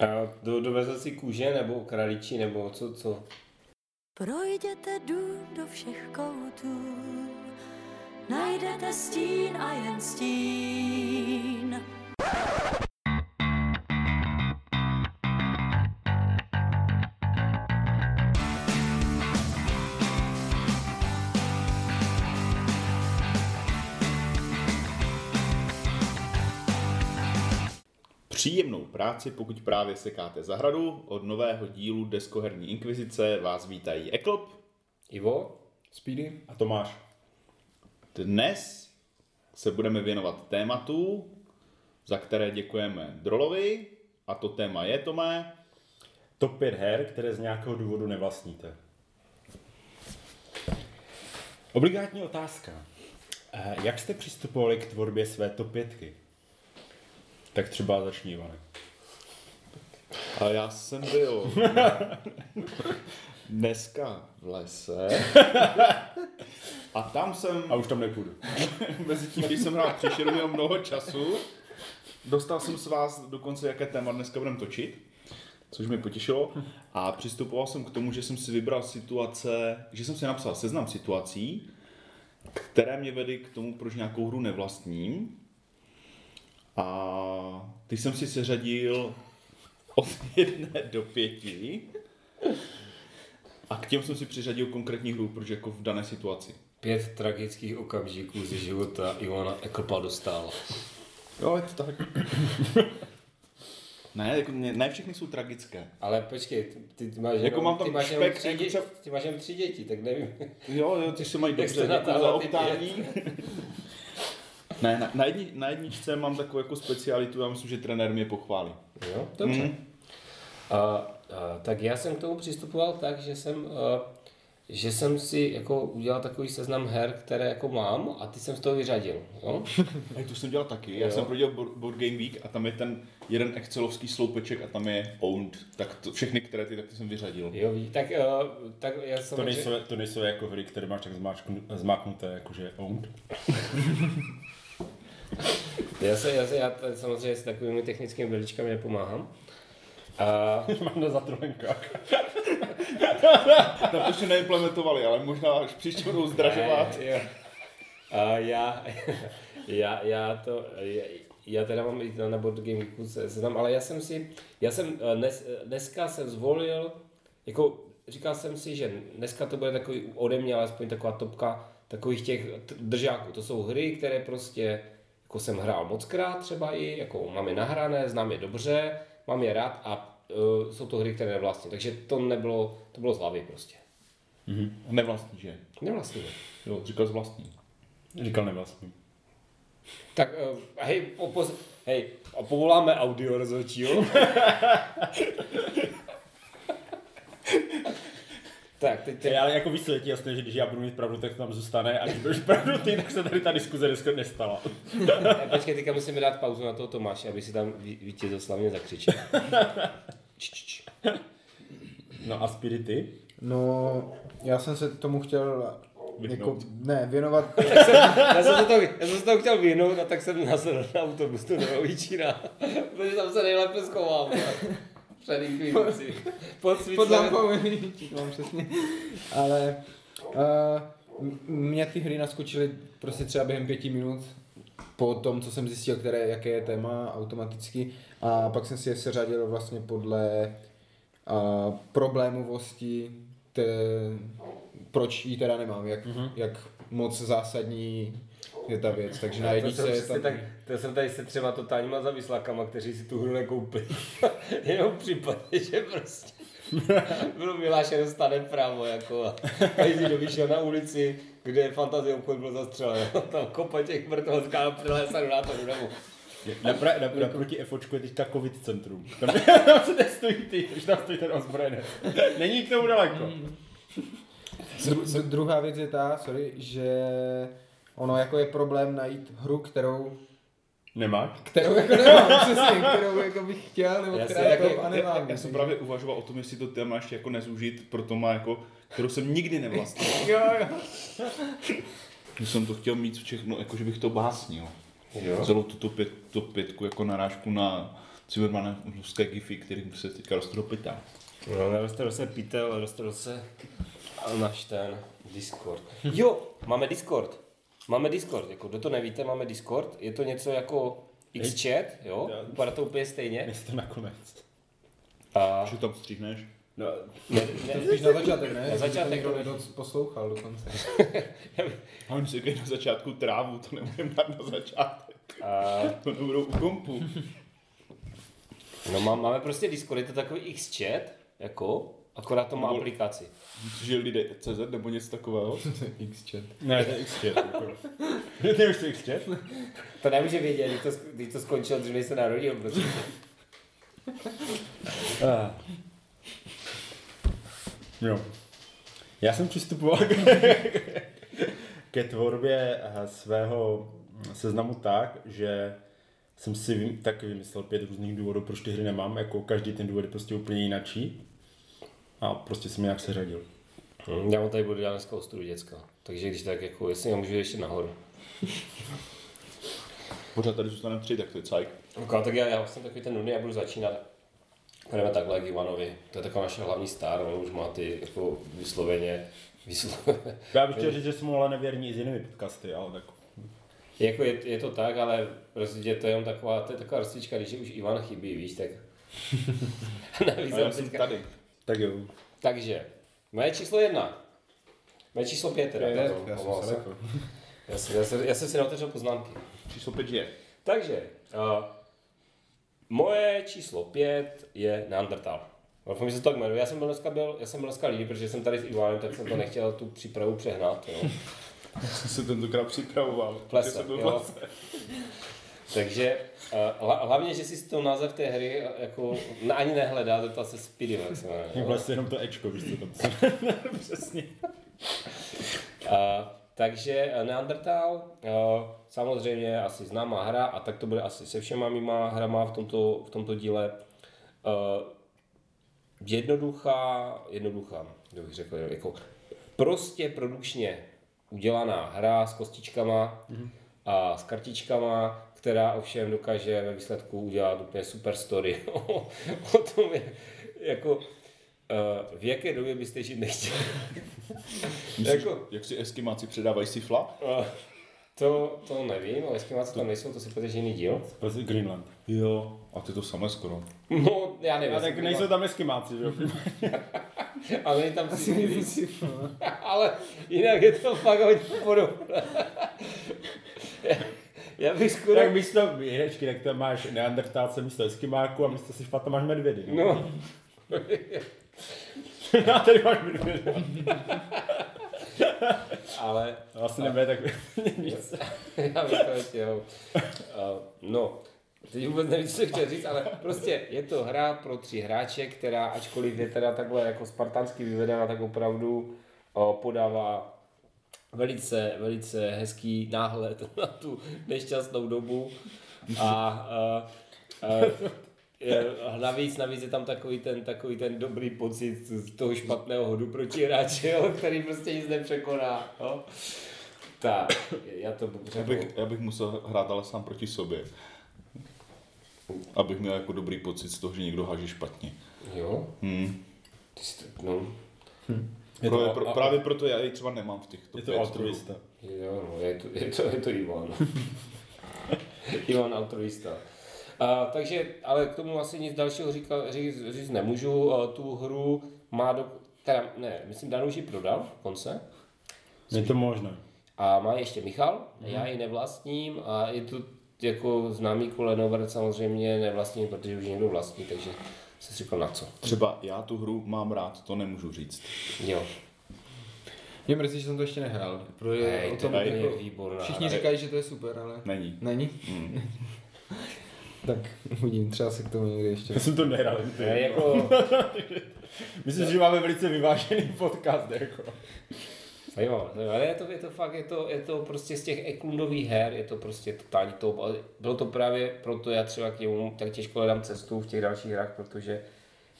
A do, doveze si kůže nebo kraličí nebo co, co? Projděte dům do všech koutů, najdete stín a jen stín. Příjemnou práci, pokud právě sekáte zahradu. Od nového dílu Deskoherní inkvizice vás vítají Eklop. Ivo? Speedy a Tomáš. Dnes se budeme věnovat tématu, za které děkujeme Drolovi. A to téma je, Tomé, Top 5 her, které z nějakého důvodu nevlastníte. Obligátní otázka. Eh, Jak jste přistupovali k tvorbě své top 5? Tak třeba začni, Ivane. A já jsem byl dneska v lese a tam jsem, A už tam nepůjdu. mezi tím, když jsem hrál příšeru, měl mnoho času, dostal jsem s vás dokonce, jaké téma dneska budeme točit, což mě potěšilo a přistupoval jsem k tomu, že jsem si vybral situace, že jsem si napsal seznam situací, které mě vedly k tomu, proč nějakou hru nevlastním. A ty jsem si seřadil od jedné do pěti. A k těm jsem si přiřadil konkrétní hru, proč jako v dané situaci. Pět tragických okamžiků ze života Ivana Eklpa dostal. Jo, je to tak. ne, jako ne, ne všechny jsou tragické. Ale počkej, ty, ty máš Jako jenom, mám tam ty máš jenom špek, tři, jako třeba- ty máš jenom tři děti, tak nevím. Jo, jo, ty se mají dobře, děkuji za natáhla ty optání. Ne, na, na, jedni, na jedničce mám takovou jako specialitu, já myslím, že trenér mě pochválí. Jo, dobře. Mm. A, a, tak já jsem k tomu přistupoval tak, že jsem, a, že jsem si jako udělal takový seznam her, které jako mám a ty jsem z toho vyřadil. Jo? A to jsem dělal taky. Já Jo. jsem prodělal Board Board Game Week a tam je ten jeden excelovský sloupeček a tam je owned. Tak to, všechny, které ty, tak ty jsem vyřadil. Jo, tak, a, tak já jsem... To nejsou, to nejsou jako hry, které máš tak zmáčknu- zmáknuté, jakože owned. Já, se, já, se, já t- samozřejmě s takovými technickými veličkami nepomáhám. A, Mám na zatrolenkách. Tam to ještě neimplementovali, ale možná až příště budou zdražovat. Ne. A já, já, já to, já, já teda mám i na board game Geeku se- seznam, ale já jsem si, já jsem eh, dnes, eh, dneska jsem zvolil, jako říkal jsem si, že dneska to bude takový ode mě alespoň taková topka takových těch držáků. To jsou hry, které prostě jako jsem hrál mockrát třeba i, jako mám je nahrané, znám je dobře, mám je rád a uh, jsou to hry, které nevlastním. Takže to nebylo, to bylo z hlavy prostě. Nevlastní, že? Nevlastním. Jo, říkal z vlastní. Říkal nevlastní. Tak uh, hej, po, po, hej, a povoláme audio rozhodčího. tak, teď, teď, Ty, ale jako víš, co je ti jasné, že když já budu mít pravdu, tak to tam zůstane a když budeš pravdu ty, tak se tady ta diskuze dneska nestala. ne, počkej, teďka musíme dát pauzu na toho Tomáše, aby si tam ví- vítězoslavně zakřičel. No a Spirity? No, já jsem se tomu chtěl jako, ne, věnovat, Já jsem, se to, já jsem se to chtěl vyhnout a tak jsem nasedl na autobus do Novovíčína, protože tam se nejlépe schovám. Před inkvizicí. Pod pod lampou, mám přesně, ale uh, mě ty hry naskočily prostě třeba během pěti minut po tom, co jsem zjistil, které, jaké je téma automaticky a pak jsem si je seřadil vlastně podle uh, problémovosti, te, proč ji teda nemám, jak, mm-hmm. jak moc zásadní je ta věc, takže na to jedničce jsem, je tam... tak, to jsem tady se třeba totálníma zavislakama, kteří si tu hru nekoupili. Jenom v případě, že prostě bylo vyhlášeno stane právo, jako a a jsi vyšel na ulici, kde fantazie obchod byl zastřelen. Tam kopa těch mrtvých a prilesa do nátoru domů. Napra, napra, naproti FOčku je teďka covid centrum. Tam, tam se testují ty, když tam stojí ten ozbrojenec. Není k tomu daleko. Dru, dru- druhá věc je ta, sorry, že ono jako je problém najít hru, kterou, Nemáš? kterou jako nemám, přesně, kterou jako bych chtěl, nebo Já která jako- top a nemám. Já jsem právě uvažoval o tom, jestli to téma ještě jako nezúžit pro Toma, jako, kterou jsem nikdy nevlastnil. Jo, jo. Že jsem to chtěl mít všechno, jako že bych to básnil. Jo. Celou tuto pět, tu pětku jako narážku na Cybermanem ruské gify, kterým se teďka rostou pyta. No, nerostil se pytel, rostil se náš ten Discord. Jo, máme Discord. Máme Discord, jako kdo to nevíte, máme Discord. Je to něco jako Xchat, jo? Vypadá to úplně stejně. To nakonec. A Že tam stříhneš? No, ne, ne, Spíš na začátek, ne? Na začátek, no. někdo poslouchal dokonce. A oni si na začátku trávu, to nebudeme dát na začátek. a, To nebudou u kompu. no má, máme prostě Discord, je to takový Xchat, jako, akorát to má Nebo- aplikaci. Že lidé CZ nebo něco takového. X-chat. ne, to je XChat. jako. Ty už to XChat? To nemůže vědět, když to, když to skončilo, dřív se narodil, prostě. Ah. Jo. Já jsem přistupoval k, ke tvorbě eh, svého seznamu tak, že jsem si vym- tak vymyslel pět různých důvodů, proč ty hry nemám, jako každý ten důvod je prostě úplně jinačí. A prostě jsem nějak seřadil. Hm, Já mu tady budu dělat dneska ostudu děcka. Takže když tak jako, jestli můžu ještě nahoru. Pořád tady zůstaneme tři, tak to je cajk. Ok, tak já, já jsem takový ten nudný, já budu začínat. Jdeme takhle k Ivanovi. To je taková naše hlavní star, on už má ty jako vysloveně, vysloveně. Já bych chtěl říct, že jsem ale nevěrný i s jinými podcasty, ale tak. jako je, je, to tak, ale prostě to je jenom taková, to je taková rstička, když už Ivan chybí, víš, tak. Navíc A já jsem jsem teďka- tady. Tak jo. Takže, moje číslo jedna. Moje číslo pět teda. Je, pardon, já jsem se. Já jsem, já, jsem, já jsem si neotevřel poznámky. Číslo pět je. Takže, uh, moje číslo pět je Neandertal. Doufám, že se to tak jmenuje. Já jsem byl dneska, byl, já jsem byl dneska líný, protože jsem tady s Ivanem, tak jsem to nechtěl tu přípravu přehnat. Jo. Jsem se tentokrát připravoval. Plese, jsem byl jo. lese. Takže uh, hla, hlavně, že si to název té hry eh, jako na- ani nehledá, to se Speedy, jak se jmenuje. Vlastně jenom to Ečko, víš co tam Přesně. Uh, takže Neandertal, samozřejmě asi známá hra a tak to bude asi se všema mýma hrama v tomto, v tomto díle. Jednoduchá, jednoduchá, jak bych řekl, jako prostě produkčně udělaná hra s kostičkama a s kartičkama, která ovšem dokáže ve výsledku udělat úplně super story o tom, jak, jako uh, v jaké době byste žít nechtěli. Myslíš, Jako- jak si eskimáci předávají sifla? Uh, to, to nevím, ale Eskimáci tam nejsou, to si protože jiný díl. Prostě Greenland. Jo. A ty to samé skoro. No, já nevím. A tak nejsou to tam eskimáci, že jo? Ale tam si Ale jinak je to fakt hodně podobné. Já- bych skoro... Tak místo jinečky, tak tam máš neandertálce místo eskimáku a místo sifa tam máš medvědy. No, a tady máš medvědy. ale Asi nebude tak nic. já bych to chtěl. Uh, no, teď vůbec nevím, co jsem chtěl říct, ale prostě je to hra pro tři hráče, která ačkoliv je teda takhle jako spartansky vyvedena, tak opravdu uh, podává velice, velice hezký náhled na tu nešťastnou dobu a uh, uh, je, navíc, navíc je tam takový ten, takový ten dobrý pocit z toho špatného hodu proti hráči, jo, který prostě nic nepřekoná. Jo. Tak, já to Já bych, já bych musel hrát ale sám proti sobě. Abych měl jako dobrý pocit z toho, že někdo háže špatně. Jo? Hmm. Ty jsi, to- no, Je Právě, to, pro, a, právě proto já ji třeba nemám v těchto je to altruista. jo, no, je to, je to, je to Ivan. Ivan altruista. A, takže, ale k tomu asi nic dalšího říkal, říct, říct nemůžu. A, tu hru má do, teda, ne, myslím, Dan už ji prodal konce. Je to možné. A má ještě Michal, já ji nevlastním a je to jako známý Kulenovert samozřejmě nevlastním, protože už ji někdo vlastní, takže jsem si říkal na co. Třeba já tu hru mám rád, to nemůžu říct. Jo, Mě mrzí, že jsem to ještě nehrál. Protože Hej, o to tom je jako, výborná všichni hra. říkají, že to je super, ale Není. není. tak uvidím, třeba se k tomu někdy ještě. Já jsem to nehrál. je jako Myslím, že máme velice vyvážený podcast. Jako. Zajímavé, zajímavé. ale je to, je to fakt, je to, je to prostě z těch Eklundových her, je to prostě totální top. Ale bylo to právě proto, já třeba k němu tak těžko hledám cestu v těch dalších hrách, protože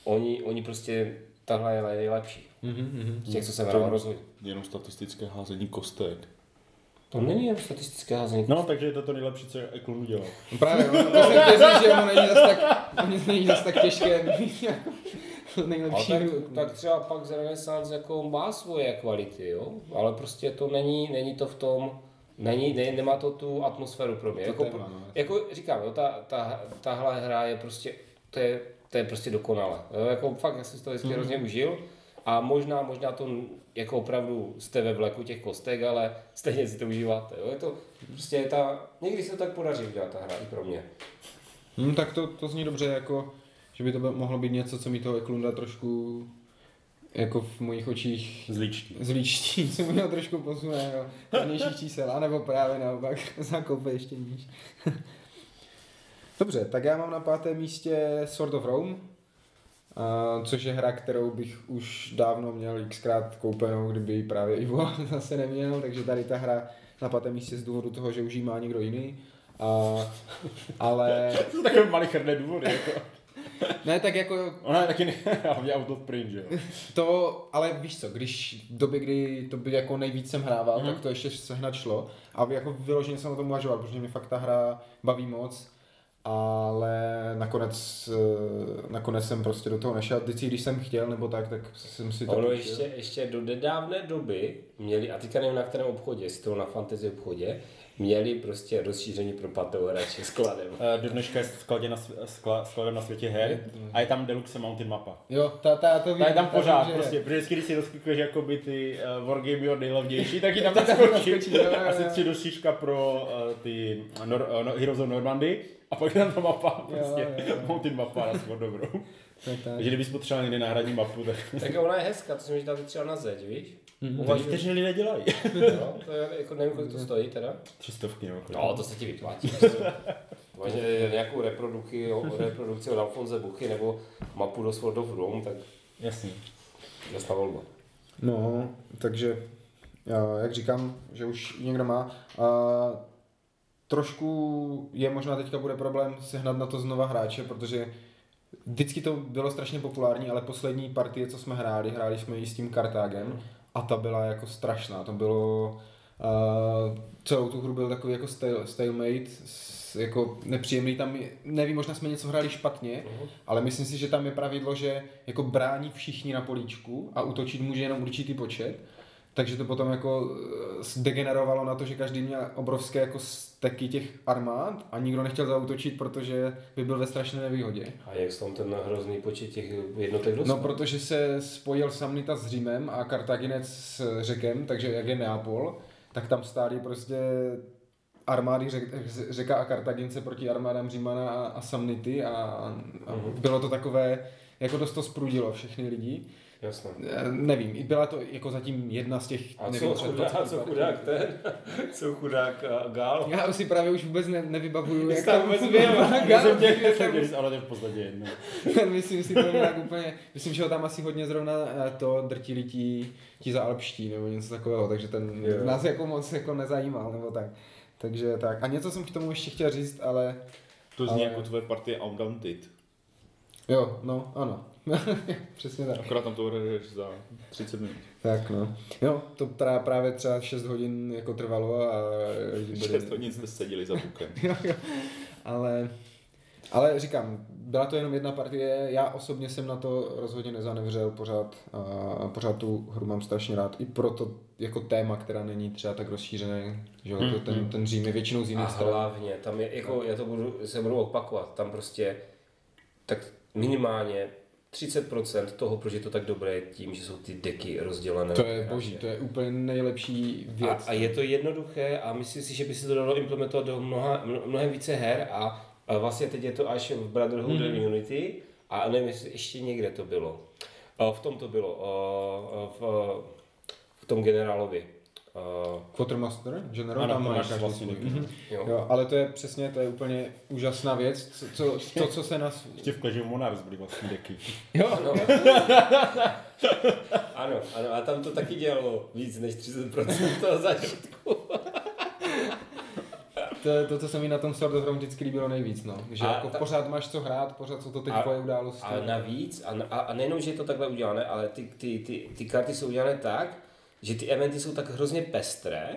oni, oni prostě, tahle je nejlepší. Mhm, mhm. Z těch, co jsem hrál rozhodně. Jenom statistické házení kostek. To není jen statistické házení. No, takže je to to nejlepší, co Eklund udělal. No právě, no, to jsem chtěl že ono není zas tak, není zas tak těžké Ale nejlepší tak, hru. tak třeba pak z Renaissance jako má svoje kvality, jo? ale prostě to není, není to v tom, není, ne, nemá to tu atmosféru pro mě. To Jako, téma, no. jako říkám, jo, ta, ta, tahle hra je prostě, to je, to je prostě dokonale. Jo? Jako fakt, já jsem si to vždycky hrozně užil a možná, možná to jako opravdu jste ve vleku těch kostek, ale stejně si to užíváte. Jo? Je to prostě ta, někdy se to tak podaří udělat ta hra i pro mě. Hm, tak to, to zní dobře, jako, že by to by- mohlo být něco, co mi toho Eklunda trošku jako v mojich očích Zličtí. zvlíčtí, co mi ho trošku posune do nižších čísel, anebo právě naopak zakope ještě níž. Dobře, tak já mám na pátém místě Sword of Rome, což je hra, kterou bych už dávno měl xkrát koupenou, kdyby ji právě Ivo zase neměl, takže tady ta hra na pátém místě z důvodu toho, že už ji má někdo jiný. A, ale To jsou takové malicherné důvody, jako. ne, tak jako Ona je taky ne, hlavně out of print, že jo. To, ale víš co, když v době, kdy to by jako nejvíc jsem hrával, Mhm. tak to ještě sehnat šlo. A jako vyloženě jsem o tom uvažoval, protože mě fakt ta hra baví moc. Ale nakonec, eh, nakonec jsem prostě do toho nešel. Vždycky, když jsem chtěl nebo tak, tak jsem si to Ono půjčil. ještě, ještě do nedávné doby měli, a teďka nevím na kterém obchodě, jestli to na fantasy obchodě, měli prostě rozšíření pro patou hráče skladem. Eh, Do dneška je skladě na, skla, skladem na světě her a je tam Deluxe Mountain mapa. Jo, ta, ta, to vím. Ta je tam ta vím, pořád, že je. prostě, protože vždycky, když si rozklikuješ jakoby ty uh, wargamy od nejlevnější, tak ji tam jo, jo. Asi tři do šířka pro uh, ty Nor, uh, no, Heroes of Normandy a pak tam ta mapa, Jo, prostě jo, jo. Mountain mapa na svou dobrou. Tak, tak. Takže kdybys potřeboval někdy náhradní mapu, tak Tak ona je hezká, to si můžeš dát třeba na zeď, víš? to Uvažuji, někteří lidé dělají. no, to je, jako nevím, kolik to stojí teda. Tři stovky nebo kolik. No, to se ti vyplatí. Vážně nějakou reprodukci, reprodukci od Alfonze Buchy nebo mapu do Sword of Rome, tak Jasně. jasná volba. No, takže já, jak říkám, že už někdo má. A trošku je možná teďka bude problém sehnat na to znova hráče, protože vždycky to bylo strašně populární, ale poslední partie, co jsme hráli, hráli jsme ji s tím Kartágem a ta byla jako strašná. To bylo uh, celou tu hru byl takový jako stale, stalemate, jako nepříjemný tam, nevím, možná jsme něco hráli špatně, ale myslím si, že tam je pravidlo, že jako brání všichni na políčku a útočit může jenom určitý počet. Takže to potom jako eh, degenerovalo na to, že každý měl obrovské jako steky těch armád a nikdo nechtěl zautočit, protože by byl ve strašné nevýhodě. A jak jsou ten hrozný počet těch jednotek No, dostal? protože se spojil Samnita s Římem a Kartaginec s Řekem, takže jak je Neapol, tak tam stály prostě armády řek, Řeka a Kartagince proti armádám Římana a, a Samnity a, a bylo to takové, jako dost to sprudilo všechny lidi. Jasně. Eh, Nevím, i byla to jako zatím jedna z těch, A nevím, co třeba chudák, 20 co chudák ten? Co chudák uh, Gál? Já si právě už vůbec ne, nevybavuju, jak tam tam vůbec byl. Já jsem ale to je v podstatě jedno. myslím si to nějak úplně, myslím, že ho tam asi hodně zrovna eh, to drtili ti, ti za alpští nebo něco takového, takže ten Jo. nás jako moc jako nezajímal nebo tak. Takže tak. A něco jsem k tomu ještě chtěl říct, ale To zní Ale- jako tvoje partie Undaunted. Jo, no, ano. Přesně tak. Akorát tam to odehraješ za 30 minut. Tak no. Jo, to pra, právě třeba 6 hodin jako trvalo a lidi byli- 6 hodin jste seděli za bukem. jo, jo. Ale, ale říkám, byla to jenom jedna partie, já osobně jsem na to rozhodně nezanevřel, pořád, a pořád tu hru mám strašně rád, i proto jako téma, která není třeba tak rozšířené, že jo, to ten, ten Řím je většinou z A jiných stran. hlavně, tam je, jako, já to budu, se budu opakovat, tam prostě, tak minimálně 30% toho, proč je to tak dobré, je tím, že jsou ty deky rozdělené. To je boží, to je úplně nejlepší A, věc. a je to jednoduché a myslím si, že by se to dalo implementovat do mnoha, mno- mnohem více her a, a vlastně teď je to až v Brotherhood Mhm. mm-hmm. Unity a nevím, jestli ještě někde to bylo. A v tom to bylo, a, a v, v tom generálovi. A, Quartermaster, General, Ano, tam to má máš každý vlastně. Mhm. jo. Jo, ale to je přesně, to je úplně úžasná věc, co, co, to, co se nás... Ještě v Clash of Monarchs byly vlastní deky. Jo, Ano. ano, ano, a tam to taky dělalo víc než 30% toho zážitku. to to, co se mi na tom Sword of Rome vždycky líbilo nejvíc, no. Že A jako ta- pořád máš co hrát, pořád jsou to ty A- tvoje události. A navíc, a, a, a nejenom, že je to takhle udělané, ale ty, ty, ty, ty karty jsou udělané tak, že ty eventy jsou tak hrozně pestré,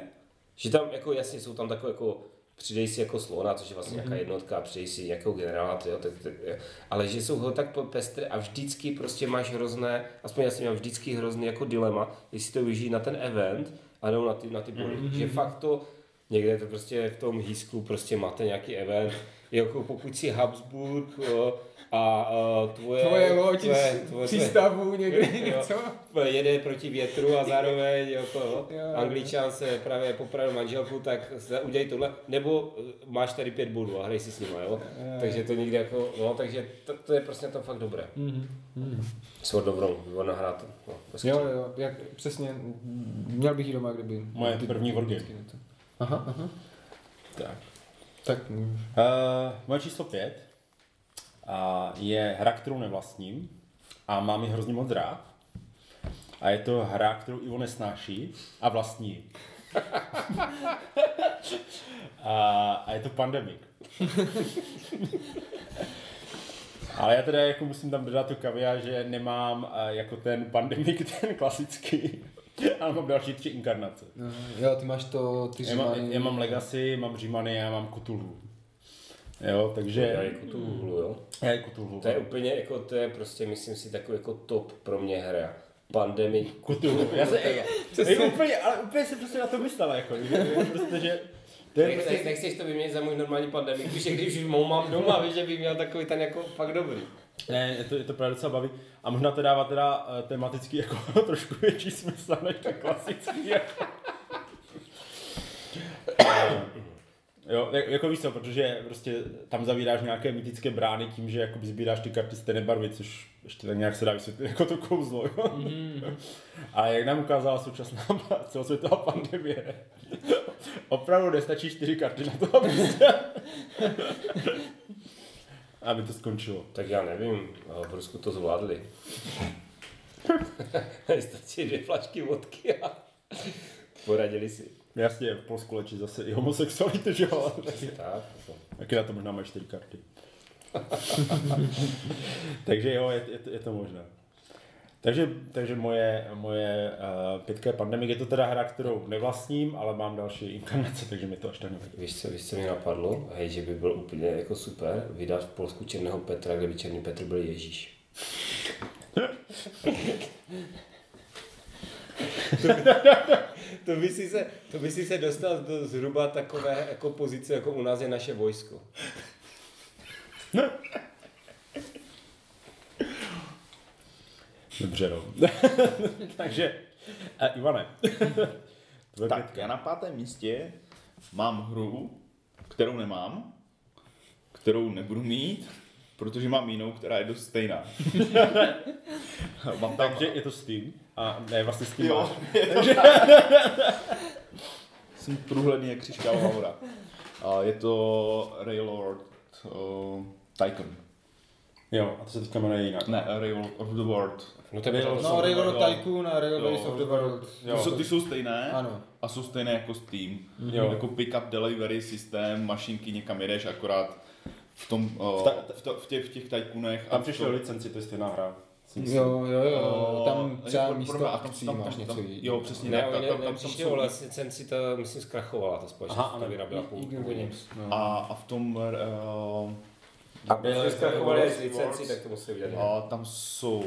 Že tam jako jasně jsou tam takové jako přidej si jako slona, což je vlastně nějaká jednotka, a přidej si nějakého generála, tyjo, tak, tak, jo. ale že jsou tak pestré a vždycky prostě máš hrozné, aspoň já jsem měl vždycky hrozný jako dilema, jestli to využít na ten event, anebo na ty, na ty body. Že fakt to, někde to prostě v tom hýsku prostě máte nějaký event, jako pokud si Habsburg jo, a, a tvoje, Tvoje loď tvoje, tvoje, přístavu někde Jo. něco. jede proti větru a zároveň jako Jo, jo. angličan se právě popravil manželku, tak se udělej tohle, nebo eh, máš tady pět bodů a hraj si s nima, jo. Takže to někde jako, no, takže to, to je prostě to fakt dobré. Sword of Rome, výborná hra to. No, bez Jo, jo, jak, přesně, měl bych ji doma, kdyby... Moje ty- první něco. Aha, aha. Tak. Tak. Uh, moje číslo pět a je hra, kterou nevlastním a mám ji hrozně moc rád. A je to hra, kterou Ivo nesnáší a vlastní. a, a je to Pandemic. Ale já teda jako musím tam dodat tu kavia, že nemám uh, jako ten Pandemic, ten klasický, ale mám další tři inkarnace. No, jo, ty máš to, ty Já mám, já mám Legacy, mám Římany a mám Cthulhu. Jo, takže... Já tu hlu, jo. Já je Cthulhu. To je úplně jako, to je prostě, myslím si, takový jako top pro mě hra. Pandemic. Cthulhu. Já se, jako úplně, ale úplně jsem prostě na to myslel, jako, prostě, že to je prostě, nech, nechceš to vyměnit za můj normální pandemik, víš, že když už mou mám doma, víš, že bych měl takový ten jako fakt dobrý. Ne, je to, je to právě docela baví. A možná to dává teda uh, tematicky jako trošku větší smysl než ten klasický. Jako. Jo, jak- jako víš co, protože prostě tam zavíráš nějaké mytické brány tím, že jakoby sbíráš ty karty stejné barvy, což ještě tak nějak se dá vysvětlit jako to kouzlo. Jo? A jak nám ukázala současná celosvětová pandemie, opravdu nestačí čtyři karty na to, aby, se... aby to skončilo. Tak já nevím, v Rusku to zvládli. Stačí dvě flašky vodky a poradili si. Jasně, v Polsku léčí zase i homosexualitu, že jo? Tak, jako. Taky na to možná mají čtyři karty. takže jo, je, je, je to možné. Takže, takže moje, moje uh, pětka je Pandemic. Je to teda hra, kterou nevlastním, ale mám další inkarnace, takže mi to až tak nevadí. Víš co, víš, co mi napadlo? Hej, že by byl úplně jako super vydat v Polsku Černého Petra, kde by Černý Petr byl Ježíš. to, by si se, to by si se dostal do zhruba takové jako pozice, jako u nás je naše vojsko. Dobře, no. takže, uh, Ivane. Tvoje Tak, já na pátém místě mám hru, kterou nemám, kterou nebudu mít, protože mám jinou, která je dost stejná. mám tam... Takže je to Steam. A ne, vlastně Steam Jo, máš. jsem průhledný jak křišťálová voda. A je to Railroad uh, Tycoon. Jo, a to se teďka jmenuje jinak. Ne, Railroad of the World. No to je Bylo- No, Railroad jo. Tycoon a Railways of the World. Jo. Ty, jsou, ty jsou stejné Ano. a jsou stejné jako Steam. Jo. Jako pick-up delivery systém, mašinky někam jedeš akorát v tom, uh, ta- v, to, v, těch, v těch tycoonech. Tam v přišly tom- licenci, to je stejná hra. Jo, jo, jo, O, tam třeba jako místo a tam- akcí tam- máš tam- něco tam- jiného. Jo, přesně. Ne, tak, oni tam- tam- ne, tam jsou- licenci, to myslím zkrachovala ta společnost, Aha, to původně. Games, no. A, a v tom uh, A když zkrachovali licenci, Worlds, tak to musí udělat. a tam jsou,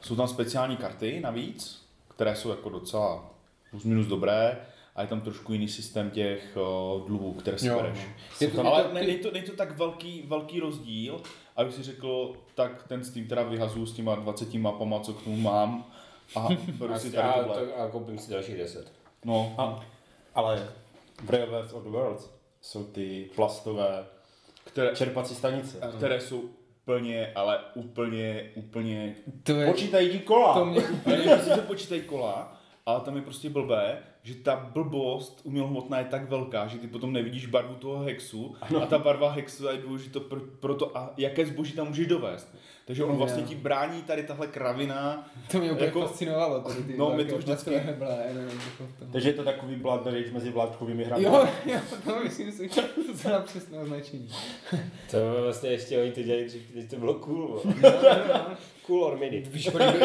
jsou tam speciální karty navíc, které jsou jako docela plus minus dobré a je tam trošku jiný systém těch uh, dluhů, které si bereš. no. Je to- Ale ne, není, to, to tak velký, velký rozdíl, abych si řekl, tak ten Steam teda vyhazuju s těma 20 mapama, co k tomu mám a beru si tady a, tohle. to, a koupím si dalších 10. No, A, ale v Railways of the World jsou ty plastové které, čerpací stanice. které jsou úplně, ale úplně, úplně To je, Počítají ti kola. to mě Ale ne, že se počítají kola, ale tam je prostě blbé, že ta blbost umělohmotná je tak velká, že ty potom nevidíš barvu toho hexu a ta barva hexu je důležitá pro, pro to, a jaké zboží tam můžeš dovést. Takže on vlastně ti brání tady tahle kravina. to mě úplně Jako- fascinovalo. Tady ty No, velké mě to vždycky- jako v tom. Takže je to takový blood rage mezi vládkovými hrami. Jo, jo, to myslím si, že to docela přesné označení. To bylo vlastně ještě oni to dělali dřív, když to bylo cool. No, no, no. cool or mini. Víš, kolik by,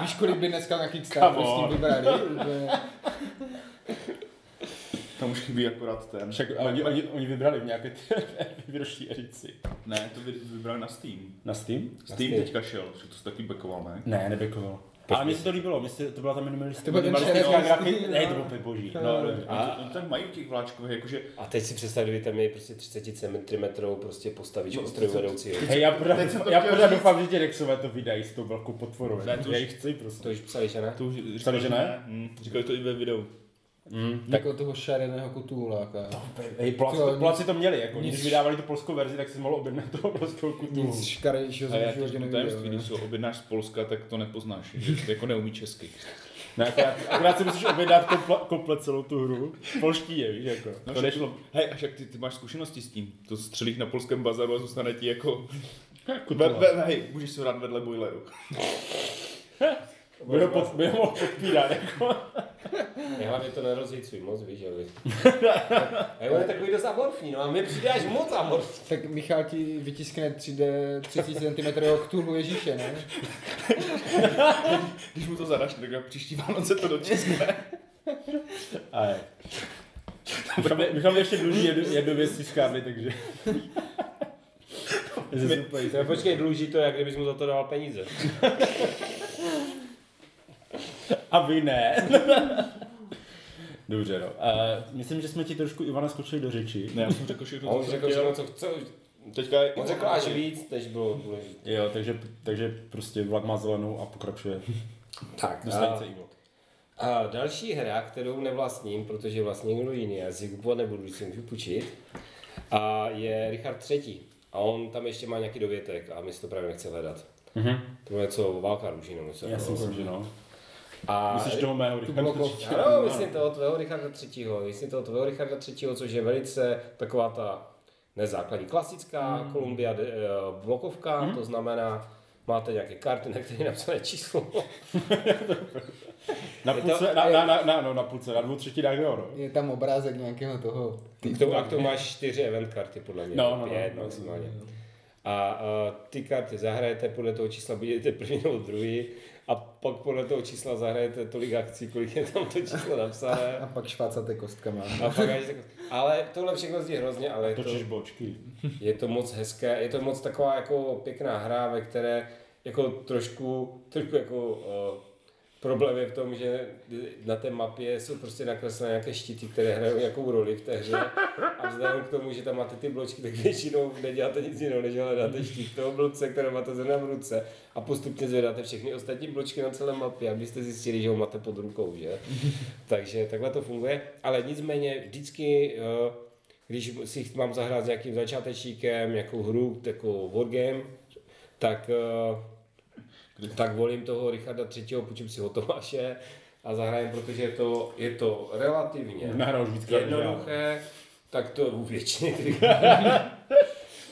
víš, kolik by dneska na Kickstarteru s tím vybrali? Tam už chybí akorát ten. Však oni, oni, oni vybrali v nějaké výroční edici. Ne, to vy- vybrali na Steam. Na Steam? Steam Steam. teďka šel, že to se taky bekoval, ne? Ne, nebekoval. Ale mně se to líbilo, se, to byla ta minimalistická To grafika. no. Ne, to bylo boží. No, no. A to, oni tam mají těch vláčkových, jakože A teď si představ, kdyby tam měli prostě 30 cm prostě postavič No, no, to- to- vedoucího. Hej, já pořád, to já pořád doufám, že ti Rexové to vydají s tou velkou potvorou. Ne, to já už- ji chci prostě. To už psali, že ne? to už Říkali, že ne? Hm, říkali to i ve videu. Mm, tak, Jako toho šareného kotůláka. hej, Poláci, To to, Poláci to měli, jako, nic- když vydávali tu polskou verzi, tak si mohl objednat toho polského kutulu. Nic škaredějšího A jsem životě neviděl. tajemství, když se objednáš z Polska, tak to nepoznáš, že jako neumí česky. Ne, akorát, akorát si musíš objednat komple, komplet celou tu hru. V polštině, víš, jako. No, to nešlo. Hej, a však ty, ty máš zkušenosti s tím. To střelíš na polském bazaru a zůstane ti jako... Ve, ve, hej, můžeš si ho dát vedle boileru. By ho, pod, by ho mohl podpírat, jako. Já hlavně to nerozjícuj moc, víš, ale... A on je takový dost amorfní, no a mi přijde až moc amorfní. Tak Michal ti vytiskne 3D 30 cm Cthulhu Ježíše, ne? Když mu to zadaš, tak na příští Vánoce to dotiskne. A je. Michal ještě dluží jednu, jednu věc tiskárny, takže... No, počkej, dluží to, jak kdybys mu za to dal peníze. A vy ne. Dobře, no. Uh, myslím, že jsme ti trošku, Ivana, skočili do řeči. Ne, já jsem řekl A všechno, on co jsem řekl všechno, co chce. Teďka je... On řekl až víc, než bylo důležité. Jo, takže, takže prostě vlak má zelenou a pokračuje. Tak, Dostane a, se Ivo. a další hra, kterou nevlastním, protože vlastně někdo jiný, já si kupovat nebudu, když si můžu půjčit, a je Richard III. A on tam ještě má nějaký dovětek a my si to právě nechce hledat. Mhm. To je něco válka růží, nebo něco. Já si takového. myslím, že no. A Myslíš toho mého Richarda. III? Ano, myslím toho tvého Richarda III. Myslím toho tvého Richarda III., což je velice taková ta nezákladní klasická Hmm. Columbia de, uh, blokovka, to znamená, máte nějaké karty, na které je napsané číslo. Na Je to- půlce, na, na, na, na, no, na půlce, na dvou třetinách jo, no. Je tam obrázek nějakého toho. K tomu, a k tomu máš čtyři event karty, podle mě, No, no, no. pět maximálně. A, a ty karty zahrajete, podle toho čísla budete první nebo druhý, a pak podle toho čísla zahrajete tolik akcí, kolik je tam to číslo napsané. A pak švácáte kostkama. A pak až ale tohle všechno zní hrozně, ale je to, Točíš bočky. je to moc hezké, je to moc taková jako pěkná hra, ve které jako trošku, trošku jako uh, problém je v tom, že na té mapě jsou prostě nakreslené nějaké štíty, které hrají nějakou roli v té hře. A vzhledem k tomu, že tam máte ty bločky, tak většinou neděláte nic jiného, než hledáte štít toho bludce, které máte zrovna v ruce. A postupně zvedáte všechny ostatní bločky na celé mapě, abyste zjistili, že ho máte pod rukou, že? Takže takhle to funguje, ale nicméně vždycky uh, když si mám zahrát s nějakým začátečníkem, nějakou hru, takovou wargame, tak, eh, tak volím toho Richarda III. půjčím si ho Tomáše a zahrajem, protože je to, je to relativně jednoduché, tak to u většiny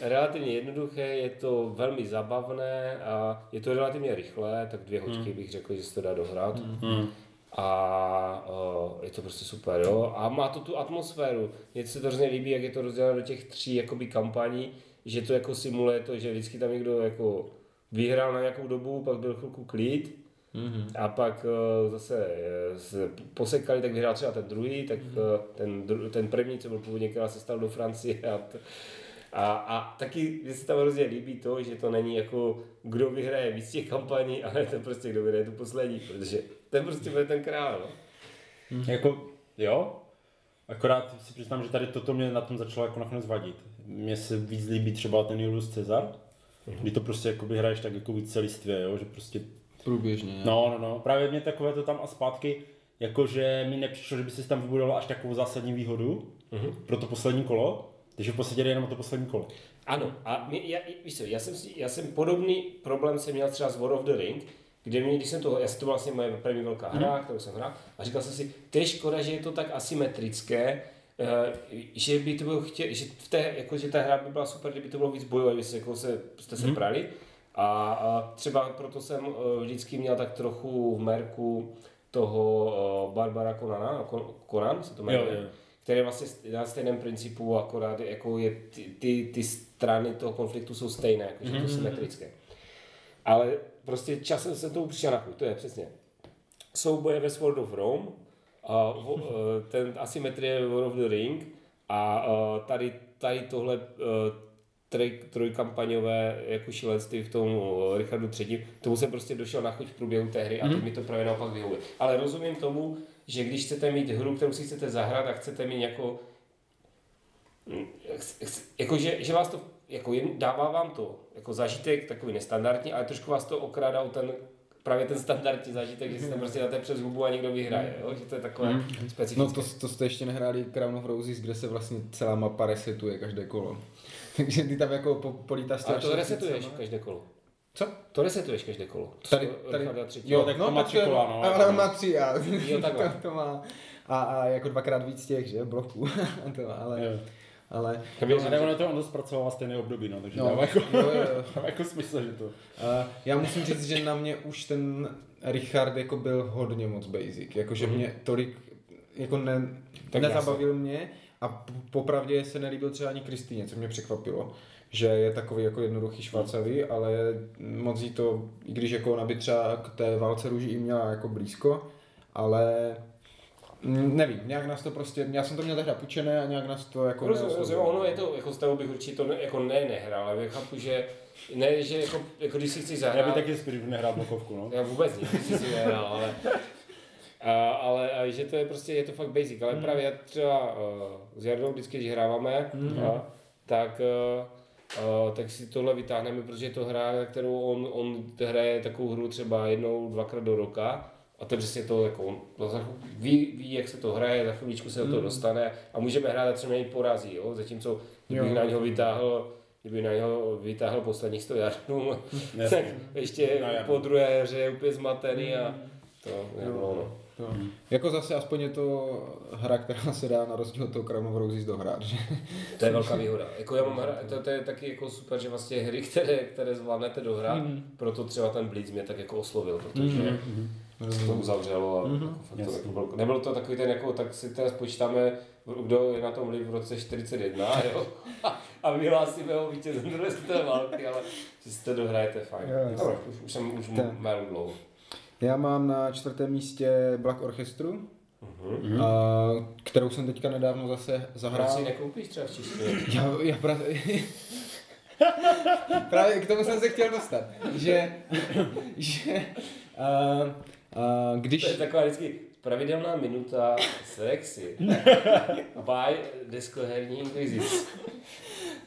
relativně jednoduché, je to velmi zabavné a je to relativně rychlé, tak dvě hoďky bych řekl, že se to dá dohrát. Hmm. A uh, je to prostě super, jo. A má to tu atmosféru. Mně se to hrozně líbí, jak je to rozděleno do těch tří jakoby kampaní, že to jako simuluje to, že vždycky tam někdo jako vyhrál na nějakou dobu, pak byl chvilku klid, mm-hmm. a pak uh, zase uh, se posekali, tak vyhrál třeba ten druhý, tak uh, ten, dru- ten první, co byl původně, která se stal do Francie a, t- a, a taky mně se tam hrozně líbí to, že to není jako kdo vyhraje víc těch kampaní, ale to prostě kdo vyhraje tu poslední, protože ten prostě bude ten král. No. Jako, jo, akorát si přiznám, že tady toto mě na tom začalo jako nakonec vadit. Mně se víc líbí třeba ten Julius Caesar, kdy to prostě jakoby hraješ tak jako celistvě, jo, že prostě, Průběžně. no, no, no, právě mě takové to tam a zpátky, jakože mi nepřišlo, že by si tam vybudoval až takovou zásadní výhodu pro to poslední kolo, takže v podstatě jde jenom to poslední kolo. Ano, a my, já, víš co, já jsem, já jsem podobný problém jsem měl třeba s War of the Ring, kde mě, když jsem to, já jsem to vlastně moje první velká hra, kterou jsem hrál, a říkal jsem si, to je škoda, že je to tak asymetrické, že by to bylo chtěl, že, v té, jako, že ta hra by byla super, kdyby to bylo víc bojové, se, jako se, jste se prali. A, a třeba proto jsem eh, vždycky měl tak trochu v merku toho eh, Barbara Conana, Kon- Conan se to jmenuje, Jo, jo. který je vlastně na stejném principu, akorát jako je ty, ty, ty strany toho konfliktu jsou stejné, jako, že je to symetrické. Ale prostě časem se tomu přišel na chuť, to je přesně. Souboje ve Sword of Rome, eh, ten asymetrie War of the Ring a eh, tady, tady tohle eh, trej, trojkampaňové jako šílenství v tom eh, Richardu III. Tomu jsem prostě došel na chuť v průběhu té hry a teď mi to právě naopak vyhovuje. Ale rozumím tomu, že když chcete mít hru, kterou si chcete zahrát a chcete mít jako Mm, jako, že, že vás to jako jen, dává vám to jako zažitek takový nestandardní, ale trošku vás to okrádá o ten právě ten standardní zažitek, že si tam prostě dáte přes hubu a někdo vyhraje, jo? že to je takové specifické. No to, to jste ještě nehráli Crown of Roses, kde se vlastně celá mapa resetuje každé kolo. Takže ty tam jako po, polítáš ale to resetuješ každé kolo. Co? To resetuješ každé kolo. To Tady- tady- třetí. Jo, tak to má tři kola, no. Ale on má tři a Jo, takhle. to, to má. A, a jako dvakrát víc těch, že, bloků. to ale, Jo. Ale, Chtěl Ale ono to on to zpracovává stejné období, no, takže no, dává jako, jo, jo, dává jako smysl, že to... Uh, já musím říct, že na mě už ten Richard jako byl hodně moc basic, jakože Mhm. mě tolik jako ne, Tak nezabavil mě a popravdě se nelíbil třeba ani Kristýně, co mě překvapilo, že je takový jako jednoduchý švacavý, ale moc jí to, i když jako ona by třeba k té válce růží i měla jako blízko, ale nevím, nějak nás to prostě, já jsem to měl tehdy půjčené a nějak nás to jako Rozumím, rozumím, ono je to, jako z toho bych určitě to ne, jako ne nehrál, ale chápu, že ne, že jako, jako když si chci Já zahrát, bych taky spíš nehrál blokovku, no. Já vůbec nic, když si nehrál, ale, a, ale a, že to je prostě, je to fakt basic, ale právě já třeba uh, s Jardou vždycky, když hráváme, a, tak, uh, uh, tak si tohle vytáhneme, protože je to hra, kterou on, on hraje takovou hru třeba jednou, dvakrát do roka a to je přesně to, jako on no, za- ví, ví, jak se to hraje, za chviličku se do toho dostane a můžeme hrát a třeba něj porazí, jo? zatímco kdybych Jo. na něho vytáhl kdyby na něho vytáhl posledních 100 jardů, tak ještě po druhé hře je úplně zmatený a to nebylo ono. Jo. Jako zase aspoň je to hra, která se dá na rozdíl od toho of Roses dohrát, že? To je velká výhoda. Jako já mám hra, to, to, je taky jako super, že vlastně hry, které, které zvládnete dohrát, proto třeba ten Blitz mě tak jako oslovil, protože se to uzavřelo a jako fakt to bylo, nebyl to takový ten jako, tak si teda spočítáme, kdo je na tom líp v roce 41, jo, a vyhlásíme ho vítězem druhé světové války, ale že si to dohrajete fajn. Jo, jo. Dobro, už, už jsem už mám dlouho. Já mám na čtvrtém místě Black Orchestru, Mhm. a, kterou jsem teďka nedávno zase Proč zahrál. si nekoupíš třeba v češtině? Já, já právě... právě k tomu jsem se chtěl dostat, že, že a, a, když... To je taková vždycky pravidelná minuta sexy. By deskoherní inkvizic.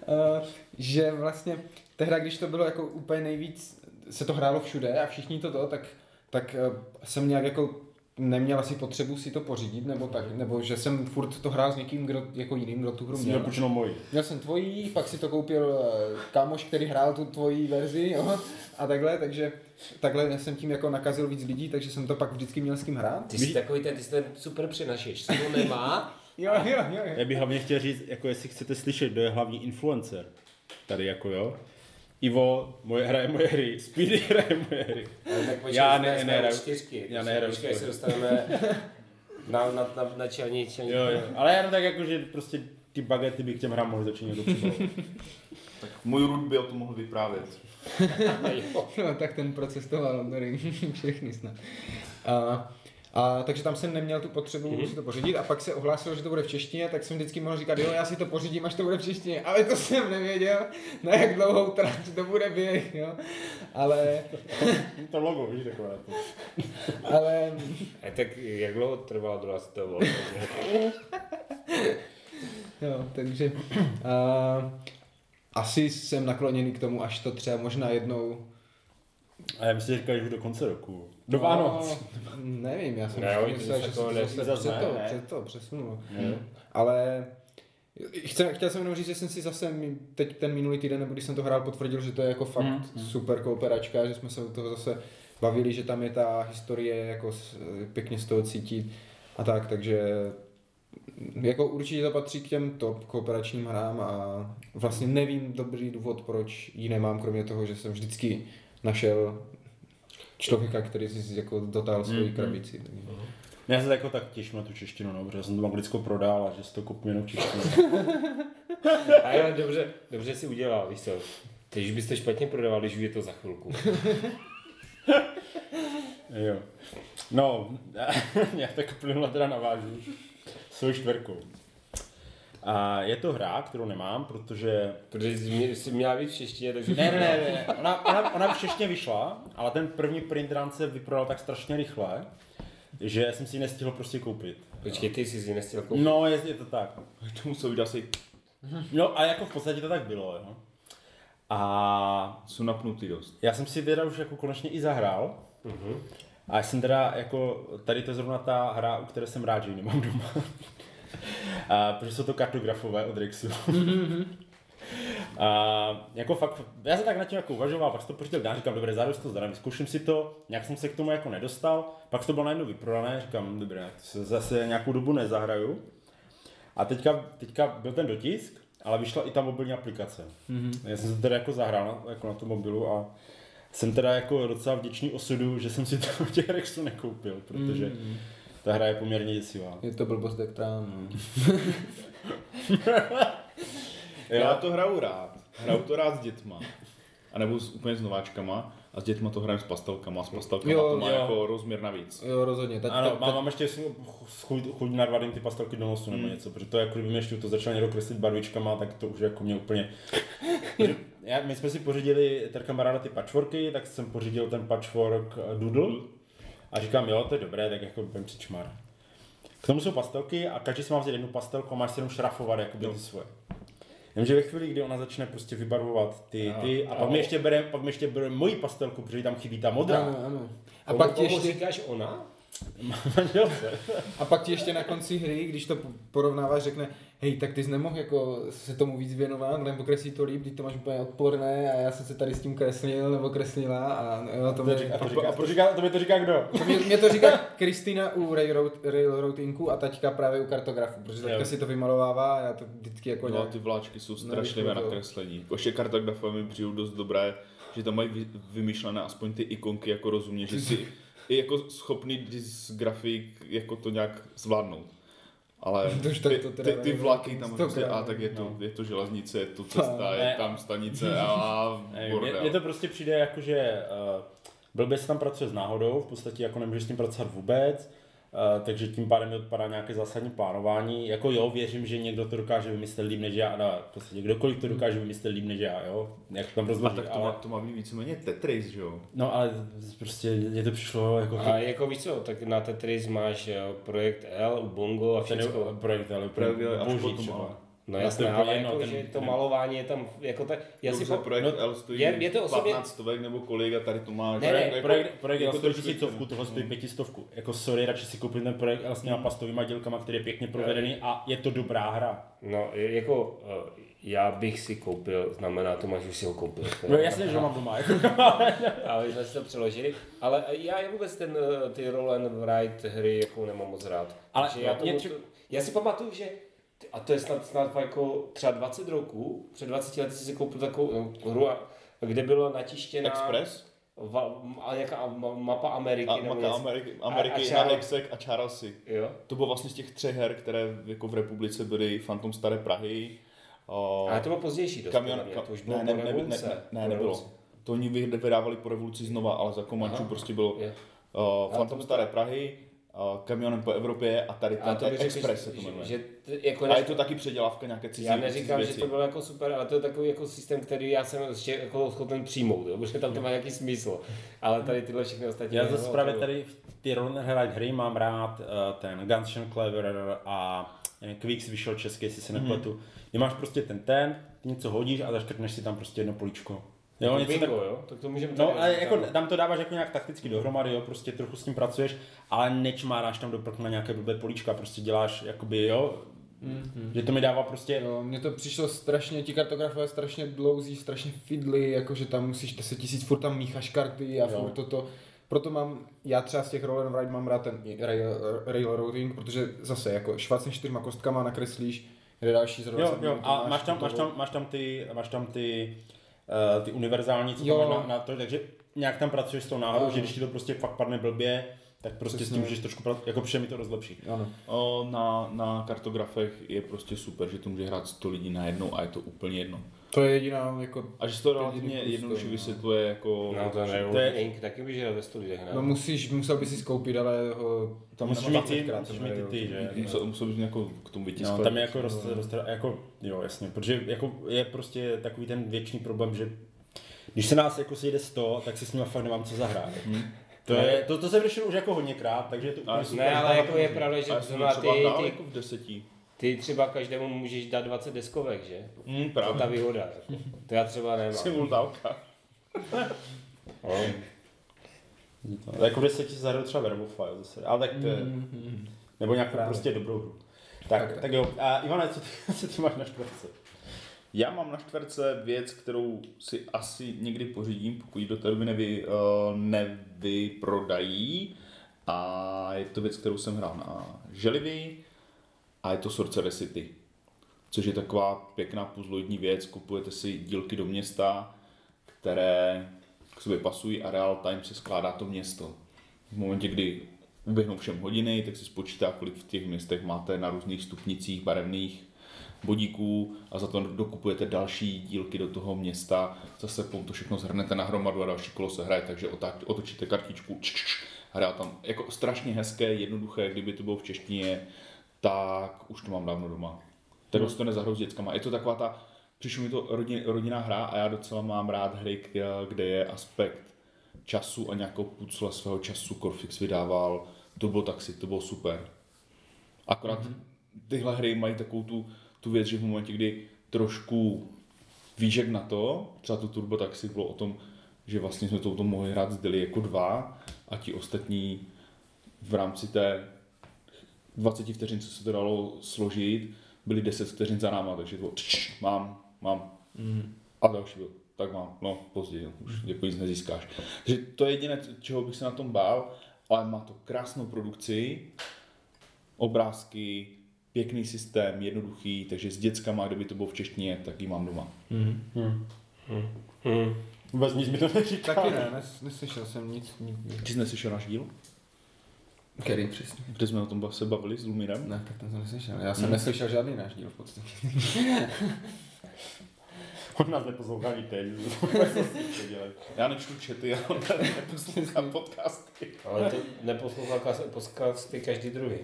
Uh, že vlastně tehda, když to bylo jako úplně nejvíc, se to hrálo všude a všichni to to, tak, tak uh, jsem nějak jako neměl asi potřebu si to pořídit, nebo tak, nebo že jsem furt to hrál s někým, kdo, jako jiným, kdo tu hru Jsem měl. měl moji. Měl jsem tvojí, pak si to koupil eh, kámoš, který hrál tu tvoji verzi, jo, a takhle, takže takhle jsem tím jako nakazil víc lidí, takže jsem to pak vždycky měl s kým hrát. Ty jsi takový ten, ty jsi ten super přenašeč, co to nemá. Jo, jo, jo, jo. Já bych hlavně chtěl říct, jako jestli chcete slyšet, kdo je hlavní influencer. Tady jako jo. Ivo, moje hraje moje hry, Speedy hraje moje hry. Tak počkej, Já ne- nehraju. u čtyřky. Já nehraju Počkej, se dostaneme na, na, na, na čelní, čelní. Jo, jo. Ale já tak jako, že prostě ty bagety bych k těm hrám mohl začít někdo přibalovat. Můj Rud by o tom mohl vyprávět. jo. No, tak ten procestoval všechny snad. A, a, takže tam jsem neměl tu potřebu mm-hmm. si to pořídit a pak se ohlásilo, že to bude v češtině, tak jsem vždycky mohl říkat, jo, já si to pořídím, až to bude v češtině, ale to jsem nevěděl, na jak dlouhou trať to bude běh, jo. Ale, to logo, víš, takové to. ale, A tak jak dlouho trvala druhá světová válka? jo, takže a, asi jsem nakloněný k tomu, až to třeba možná jednou A já myslím, že říkali, že do konce roku. Do Vánoc. No, nevím, já jsem Ne, myslel, to že se to zase před to, ne. před to přesunulo. Ne. Ale chtěl, chtěl jsem jenom říct, že jsem si zase teď ten minulý týden, nebo když jsem to hrál, potvrdil, že to je jako fakt Mhm. super kooperačka, že jsme se u toho zase bavili, že tam je ta historie jako s- pěkně z toho cítit a tak, takže jako určitě to patří k těm top kooperačním hrám a vlastně nevím dobrý důvod, proč ji nemám, kromě toho, že jsem vždycky našel člověka, který si jako dotáhl svoji Mhm. krabici. takže- Já se jako tak těším na tu češtinu, no, protože jsem to anglicko prodal a že si to koupím jenom v češtině. A jo, dobře, dobře si udělal, víš co. Když byste špatně prodával, když je to za chvilku. Jo. No, já tak plynule teda navážu svou čtverkou. A je to hra, kterou nemám, protože... Protože jsi mě- jsi měla víc v češtině, takže... Ne, ne, ne, ne. Ona, ona, ona už ještě vyšla, ale ten první print run se vyprodal tak strašně rychle, že jsem si ji nestihl prostě koupit. Počkej, ty jsi si nestěl koupit. No, je, je to tak. To musel být asi No a jako v podstatě to tak bylo, jo. A jsou napnutý dost. já jsem si teda už jako konečně i zahrál. A jsem teda jako, tady to je zrovna ta hra, u které jsem rád, že ji nemám doma. A, protože jsou to kartografové od Rexu. A jako fakt, já jsem tak nad tím jako uvažoval, pak jsem to pořídil dál, říkám, dobré, zároveň to zadám, zkouším si to, nějak jsem se k tomu jako nedostal, pak to bylo najednou vyprodané, říkám, dobré, se zase nějakou dobu nezahraju. A teďka, teďka byl ten dotisk, ale vyšla i ta mobilní aplikace. Mm-hmm. Já jsem se teda jako zahrál na, jako na tom mobilu a jsem teda jako docela vděčný osudu, že jsem si to těch Rexu nekoupil, protože mm-hmm. Ta hra je poměrně děsivá. Je to blbost jak trám. Já to hraju rád. Hraju to rád s dětma. A nebo s, úplně s nováčkama. A s dětma to hraju s pastelkama. S pastelkama Jo, to má jo. jako rozměr navíc. Jo, rozhodně. Tak, Ano, tak, mám, mám ještě chuť, chuť narvat ty pastelky do nosu nebo něco, protože to jako kdyby mě ještě to začal někdo kreslit barvičkama, tak to už jako mě úplně... Já, my jsme si pořídili, ten kamaráda ty patchworky, tak jsem pořídil ten patchwork eh, doodle a říkám, jo, to je dobré, tak jako budem si čmar. K tomu jsou pastelky a každý si má vzít jednu pastelku a máš si jenom šrafovat jako ty svoje. Jenže ve chvíli, kdy ona začne prostě vybarvovat ty, ty a pak mi ještě bere, pak mi ještě bere moji pastelku, protože tam chybí ta modrá. ano, ano. A A pak, ti ještě... říkáš ona? A pak ti ještě na konci hry, když to porovnáváš, řekne, hej, tak ty jsi nemohl jako se tomu víc věnovat, nebo kreslí to líp, když to máš úplně odporné a já jsem se tady s tím kreslil nebo kreslila a jo, to A mě, to, říká, a to, říká, to, mi to říká kdo? to mě, mě to říká Kristýna u Railroad, Railroadinku a taťka právě u kartografu, protože taťka si to vymalovává a já to vždycky jako No, nějak... ty vláčky jsou strašlivé na to- kreslení. Ještě kartografové mi přijou dost dobré, že tam mají vy- vymyšlené aspoň ty ikonky jako rozumně, že si je jako schopný dysgrafik jako to nějak zvládnout. Ale ty, ty, ty vlaky tam prostě, a tak je to, no. je to železnice, je to cesta, je tam stanice a bordel. mně to prostě přijde jako, že uh, blbě se tam pracuje s náhodou, v podstatě jako nemůžeš s tím pracovat vůbec, takže tím pádem mi odpadá nějaké zásadní plánování. Jako jo, věřím, že někdo to dokáže vymyslet líp než já, no, v podstatě kdokoliv to dokáže vymyslet líp než já, jo, jak to tam A rozloží, tak to, ale, má, to má být víceméně Tetris, že jo? no ale prostě mně to přišlo jako A jako víš co, tak na Tetris máš jo, projekt L, Bongo a ten všechno. projekt, ale Projekt je až boží třeba. Ale- No Já jasné, to ale jako, jedno, že ten- to ten- malování je tam jako tak, já si Dobře, pa- projekt no, L stojí je- je to osobně- 15 stovek nebo kolik a tady to má... Ne, ne, Projekt, projekt, projekt jako jako stojí tisícovku, tohle stojí pětistovku. Jako sorry, radši si koupím ten projekt ale s těma pastovými dělkama, který je pěkně provedený a je to dobrá hra. No, jako eh, já bych si koupil, znamená to, máš už si ho koupil. No jasně, že ho mám doma. Jako. A my jsme si to přeložili, ale já je vůbec ten, eh, ty roll and write hry jako nemám moc rád. Ale já, to, já si pamatuju, že a to je snad, snad jako třeba 20 roků, před 20 lety si koupil takovou no, hru, a- kde bylo natištěna Express? Va, a jaká ma- mapa Ameriky A nebo maka něco. Ameriky, A- Ameriky a na Hexek a Charlesy. Jo. To bylo vlastně z těch třech her, které jako v republice byly Phantom Staré Prahy. O, Ale to bylo pozdější dost, kamion, ka, to už bylo ne, ne, ne, ne, ne, ne, nebylo. To oni vy- vydávali po revoluci znova, ale za Komančů prostě bylo o, Ale Phantom to- Staré Prahy, kamionem po Evropě a tady ten to bych řekl, Express se že, to jmenuje. že, že jako A je to taky předělávka nějaké cizí Já neříkám, cizí že to bylo jako super, ale to je takový jako systém, který já jsem ještě jako schopen přijmout, jo, protože tam to má nějaký smysl. Ale tady tyhle všechny ostatní... Já zase právě to- tady v ty roll and write hry mám rád uh, ten Guns N' Clever a nevím, Quicks vyšel český, jestli se nepletu. Kdy máš prostě ten ten, ty něco hodíš a zaškrtneš si tam prostě jedno políčko. Jo, Jako něco bingo, tak, jo? Tak to můžeme No, ale jako no. tam to dáváš jako nějak takticky dohromady, jo, prostě trochu s tím pracuješ, ale nečmáráš tam do prkna nějaké blbé políčka, prostě děláš jakoby, jo, Mhm. že to mi dává prostě, Jo, mně to přišlo strašně, ti kartografové strašně dlouzí, strašně fidly, jakože tam musíš 10 tisíc, furt tam mícháš karty a Jo. furt toto. Proto mám, já třeba z těch roll and ride mám rád ten rail, railroading, protože zase jako švacneš čtyřma kostkama, nakreslíš, jde další zrovna. jo, jo, a máš tam, máš tam, máš tam ty, máš tam ty, uh, ty univerzální, co Jo. tam na, na, to, takže nějak tam pracuješ s tou náhodou, Ano. že když ti to prostě fakt padne blbě, tak prostě s Přesně. tím můžeš trošku pracovat, jako mi to dost lepší. Ano. O, na, na kartografech je prostě super, že to může hrát 100 lidí najednou a je to úplně jedno. To je jediná jako... A že se to relativně jednoduše no. vysvětluje jako... No to ne, To je- Ink taky bys hrál ve studiích, ne? No musíš, musel by si skoupit, ale ho tam Musíš mít ty, 20krát, musíš to mít ty, ty, že? Musel, musel bys jako k tomu vytisknout. No, tam je jako roz, roz, jako, jo, jasně, protože jako je prostě takový ten věčný problém, že když se nás jako sejde 100, tak si s nimi fakt nemám co zahrát. To, je, to, to jsem řešil už jako hodněkrát, takže to Ale úplně. Ne, ale jako je pravda, že třeba ty, ty, jako v deseti. Ty třeba každému můžeš dát 20 deskovek, že? Mm, To je právě. ta výhoda. jako. To já třeba nemám. Simultálka. No. No, jako v deseti si zahraju třeba Werewolf File zase, ale tak to je, Mhm. nebo nějakou Právě. prostě dobrou hru. Tak, Tak. tak, jo, a Ivane, co ty, co ty máš na čtvrtce? Já mám na čtverce věc, kterou si asi někdy pořídím, pokud ji do té doby nevy, uh, nevyprodají. A je to věc, kterou jsem hrál na želivy a je to Sorcerer City. Což je taková pěkná puzzloidní věc, kupujete si dílky do města, které k sobě pasují a real time se skládá to město. V momentě, kdy uběhnou všem hodiny, tak si spočítá, kolik v těch městech máte na různých stupnicích barevných bodíků a za to dokupujete další dílky do toho města, zase to všechno zhrnete na hromadu a další kolo se hraje, takže otočíte kartičku, č, č, č, hraje tam jako strašně hezké, jednoduché, kdyby to bylo v češtině, tak už to mám dávno doma. Tak hmm. to nezahrou s dětskama. Je to taková ta, přišlo mi to rodin, rodinná hra a já docela mám rád hry, kde je aspekt času a nějakou pucle svého času Corfix vydával. To bylo taxi, to bylo super. Akorát mm-hmm. tyhle hry mají takovou tu, tu věc, že v momentě, kdy trošku víš jak na to, třeba to Turbo Taxi bylo o tom, že vlastně jsme to o tom mohli hrát s Dili jako dva a ti ostatní v rámci té 20 vteřin, co se to dalo složit, byly 10 vteřin za náma, takže to bylo tš, mám, mám. Mm. A další byl, tak mám, no později, no, už jako nic nezískáš. Takže to je jediné, čeho bych se na tom bál, ale má to krásnou produkci, obrázky, pěkný systém, jednoduchý, takže s dětskama, kdyby to bylo v češtině, tak ji mám doma. Hmm. Vůbec nic mi to neříká. Taky ne, nes, neslyšel jsem nic nikdy. Ty jsi neslyšel náš díl? Který přesně? Kde jsme o tom se bavili s Lumírem? Ne, tak ten jsem neslyšel. Já jsem neslyšel žádný náš díl v podstatě. On nás neposlouchá ani teď. Já nečtu čety, já neposlouchám podcasty. Ale to neposlouchá podcasty každý druhý.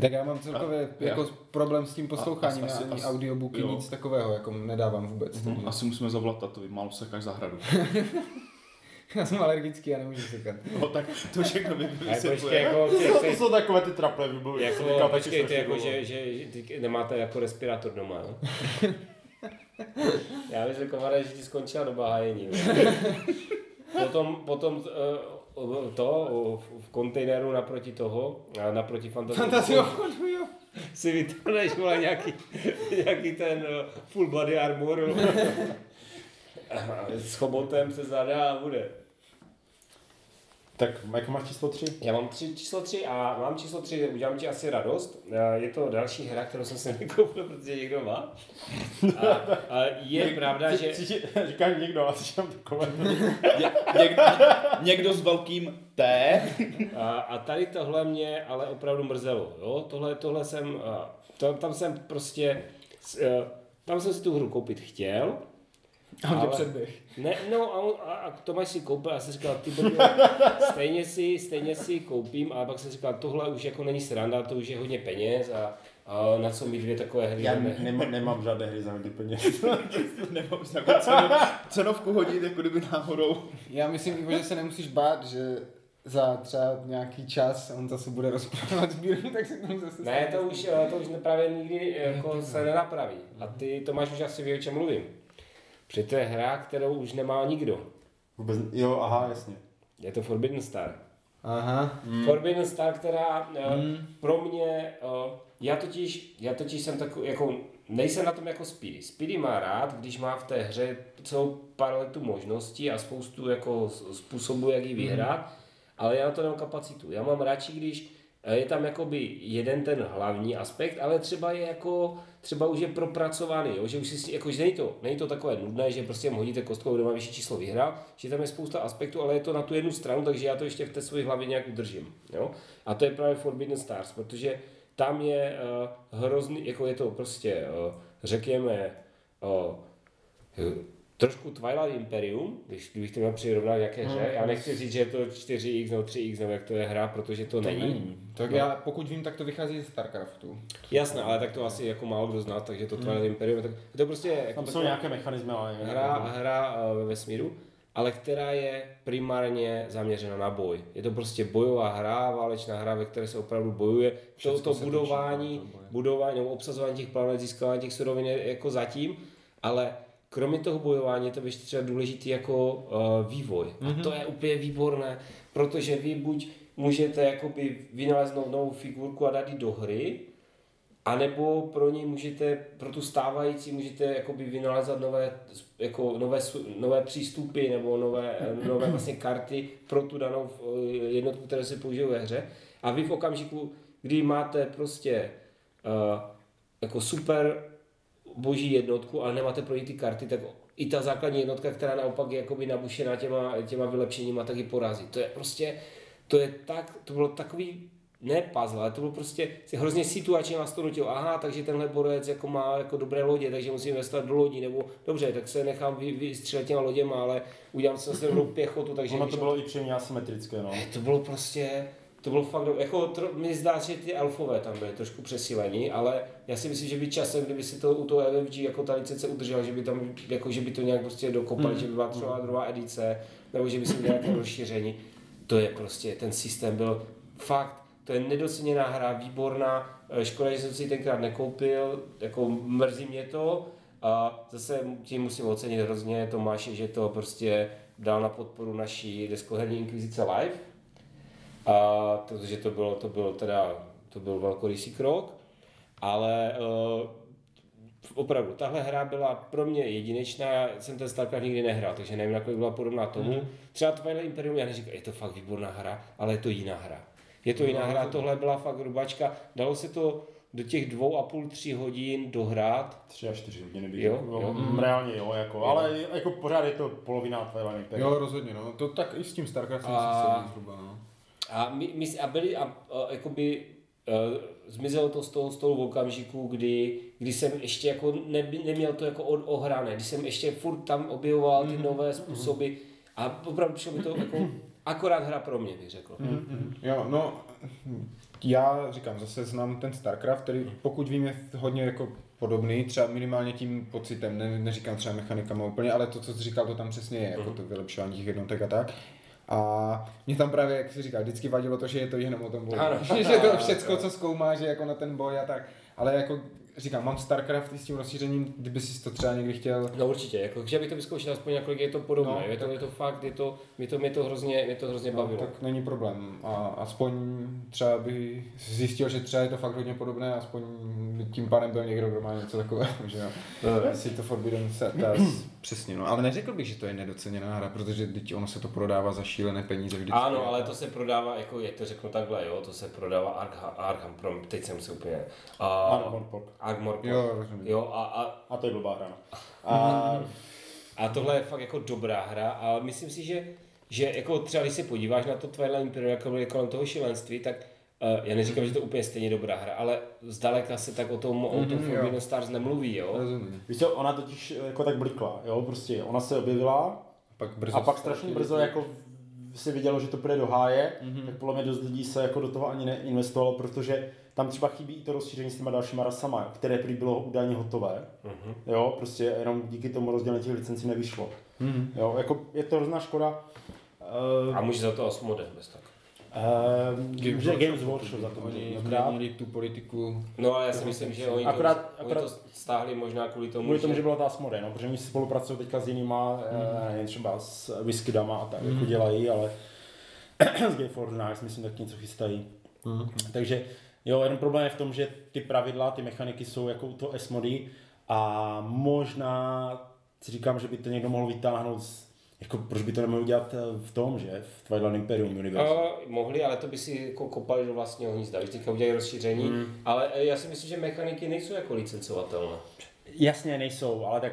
Tak já mám celkově A- jako já- posloucháním s tím posloucháním, asi- já ani asi- audiobooky, jo. nic takového, jako nedávám vůbec. Hmm. Asi musíme zavolat tatovi, málo sekáš zahradu. Já jsem alergický, já nemůžu sekat. No tak to všechno počkej, vysvětluje. jako, To ty, jsou takové ty traple, by byly. jako, počkejte, jako, že, že, že nemáte jako respirátor doma, no? Já bych řekl, Mare, že ti skončila doba hájení. jo. Potom, potom eh, to v- kontejneru naproti toho, naproti fantazii, jo. si vytáhneš vole, nějaký, nějaký ten eh, full body armor s chobotem se zadá a bude. Tak, jak máš číslo 3? Já mám tři, číslo 3 a mám číslo 3, udělám ti asi radost. Eh, Je to další hra, kterou jsem si nekoupil, protože někdo má. A, a je pravda, že... Říkáš někdo, ale si tam takové. Ně, někdo, někdo s velkým T. A, a tady tohle mě ale opravdu mrzelo. Jo? Tohle, tohle jsem, to, tam jsem prostě, eh, tam jsem si tu hru koupit chtěl. A on tě předběh. Ne, no a, on- a, a Tomáš si koupil a já jsem říkal, ty brdo, stejně si, stejně si koupím, ale pak jsem říkal, tohle už jako není sranda, to už je hodně peněz a, a na co mi dvě takové hry. Já ne, nemám, nemám žádné hry za hodně peněz. Nemám si jako cenu, cenovku hodit, jako kdyby náhodou. Já myslím, že se nemusíš bát, že za třeba nějaký čas on zase bude rozprávat sbírku, tak se k tomu zase ne, to už, to už právě nikdy jako se nenapraví. A ty, Tomáš, už asi ví, o čem mluvím. Protože to je hra, kterou už nemá nikdo. Vůbec, jo, aha, jasně. Je to Forbidden Star. Aha. Mm. Forbidden Star, která mm. pro mě, uh, já totiž, já totiž jsem takový, jako, nejsem na tom jako Speedy. Speedy má rád, když má v té hře celou paletu možností a spoustu jako způsobů, jak ji vyhrát, mm. ale já na to nemám kapacitu. Já mám radši, když eh, je tam jakoby jeden ten hlavní aspekt, ale třeba je jako, třeba už je propracovaný, jo? že už si, jako, že není to, není to takové nudné, že prostě hodíte kostkou, kdo má vyšší číslo vyhrál, že tam je spousta aspektů, ale je to na tu jednu stranu, takže já to ještě v té své hlavě nějak udržím. Jo? A to je právě Forbidden Stars, protože tam je uh, hrozný, jako je to prostě, uh, řekněme, uh, trošku Twilight Imperium, když kdybych to měl přirovnat nějaké hře, já nechci říct, že je to 4x nebo 3x nebo jak to je hra, protože to, není. Není. Tak No. já, pokud vím, tak to vychází ze StarCraftu. Jasné, ale tak to asi jako málo kdo zná, takže to Twilight Imperium, tak to prostě jako Tam jsou nějaké mechanismy, ale hra, hra eh, ve vesmíru, ale která je primárně zaměřena na boj. Je to prostě bojová hra, válečná hra, ve které se opravdu bojuje. To, Všecko to budování, budování nebo obsazování těch planet, získávání těch surovin je jako zatím, ale kromě toho bojování je to ještě třeba důležitý jako uh, vývoj. A to je úplně výborné, protože vy buď můžete jakoby vynaleznout novou figurku a dát ji do hry, a nebo pro ní můžete, pro tu stávající můžete jakoby vynalézat nové, jako nové, nové přístupy nebo nové, nové vlastně karty pro tu danou eh, jednotku, které se použijí ve hře. A vy v okamžiku, kdy máte prostě uh, jako super boží jednotku, ale nemáte pro ní ty karty, tak i ta základní jednotka, která naopak je jakoby nabušená těma, těma vylepšeníma, tak ji porazí. To je prostě, to je tak, to bylo takový ne puzzle, ale to bylo prostě si hrozně situačně vás to nutilo. Aha, takže tenhle borec jako má jako dobré lodě, takže musím investovat do lodí, nebo dobře, tak se nechám vy, vystřelit těma loděma, ale udělám si zase dobrou pěchotu, takže Ono to bylo i příjemně asymetrické, no. to bylo prostě, to bylo fakt, jako mi zdá, že ty elfové tam byly trošku přesílení, ale já si myslím, že by časem, kdyby si to u toho LFG jako ta licence udržela, že by tam, jako že by to nějak prostě dokopali, že by byla třeba druhá edice, nebo že by si nějaké rozšíření. To je prostě, ten systém byl fakt, to je nedoceněná hra, výborná, Eh, škoda, že jsem si ji tenkrát nekoupil, jako mrzí mě to, a zase tím musím ocenit hrozně Tomáše, že to prostě dal na podporu naší deskoherní inkvizice live, a protože to bylo, to bylo teda, to byl velkorysý krok, ale uh, opravdu, tahle hra byla pro mě jedinečná, já jsem ten StarCraft nikdy nehrál, takže nevím, nakolik byla podobná tomu. Mm. Třeba Twilight Imperium, já neříkám, je to fakt výborná hra, ale je to jiná hra. Je to jiná hra, tohle byla fakt rubačka, dalo se to do těch dvou a půl, tři hodin dohrát, Tři až čtyři hodiny bych Jo, řekl. jo. Mm, Reálně jo, jako, ale jako pořád je to polovina Twilight Imperium. Jo, rozhodně, no. To tak i s tím StarCraftem A- a... se zhruba, no. A, my, my, a byli, a, a jakoby, uh, zmizelo to z toho, toho v okamžiku, kdy, kdy jsem ještě jako ne, neměl to jako od, ohrané, když jsem ještě furt tam objevoval ty nové způsoby a opravdu přišlo mi to jako akorát hra pro mě, bych řekl. Jo, no, já říkám, zase znám ten StarCraft, který pokud vím je hodně jako podobný, třeba minimálně tím pocitem, ne, neříkám třeba mechanikama úplně, ale to, co jsi říkal, to tam přesně je, jako to vylepšování těch jednotek a tak. A mě tam právě, jak jsi říkal, vždycky vadilo to, že je to jenom o tom boji. Ano. že to všecko, co zkoumá, že jako na ten boj a tak. Ale jako říkám, mám StarCraft i s tím rozšířením, kdyby si to třeba někdy chtěl. No určitě, jako, že bych to vyzkoušel aspoň nakolik je to podobné, No, je, to, tak- je to fakt, je to, mě to, mě to hrozně, mě to hrozně No, bavilo. tak není problém. A aspoň třeba by zjistil, že třeba je to fakt hodně podobné, aspoň tím pádem byl někdo, kdo má něco takového, že jo. Asi to Forbidden Tales, přesně, no. Ale neřekl bych, že to je nedoceněná hra, protože teď ono se to prodává za šílené peníze vždycky. Ano, ale to se prodává, jako je to řeknu takhle, jo, to se prodává Arkham, Arkham Prom, teď jsem se úplně... Uh, Morpok. Armor Jo, rozumím. Jo, a, a, A to je blbá hra. no. A a tohle je fakt jako dobrá hra a myslím si, že, že jako třeba když se podíváš na to Twilight Imperium, jako kolem toho šilenství, tak já neříkám, že to je úplně stejně dobrá hra, ale zdaleka se tak o tom, o tom Mhm, jo. Forbidden Stars nemluví, jo. Rozumím. víš co, ona totiž jako tak blikla, jo, prostě ona se objevila Pak brzo a pak strašně brzo jako si vidělo, že to půjde do háje, Mhm. tak podle mě dost lidí se jako do toho ani neinvestovalo, protože tam třeba chybí i to rozšíření s těma dalšíma rasama, které prý bylo údajně hotové. Mhm. Jo, prostě jenom díky tomu rozdělení těch licencí nevyšlo. Mhm. Jo, jako je to hrozná škoda. Uh, A může za to Asmode bez tak. Uh, že Games Workshop za to Oni změnili tu politiku. No ale já si myslím, že oni, Akorát- to, akorát- oni to stáhli možná kvůli tomu, Kvůli tomu, že byla ta Asmode, no, protože oni spolupracují teďka s jinýma, mm. nevím, třeba s Whiskydama a tak, jako dělají, ale s Game for Knives, myslím, tak něco chystají. Mm. Takže jo, jeden problém je v tom, že ty pravidla, ty mechaniky jsou jako u toho S-mody a možná si říkám, že by to někdo mohl vytáhnout z, jako proč by to nemohl dělat eh, v tom, že v Twilight Imperium Universe. Uh, mohli, ale to by si jako kopali do vlastního hnízda. Když teďka udělají rozšíření, mm. ale eh, já si myslím, že mechaniky nejsou jako licencovatelné. Jasně nejsou, ale tak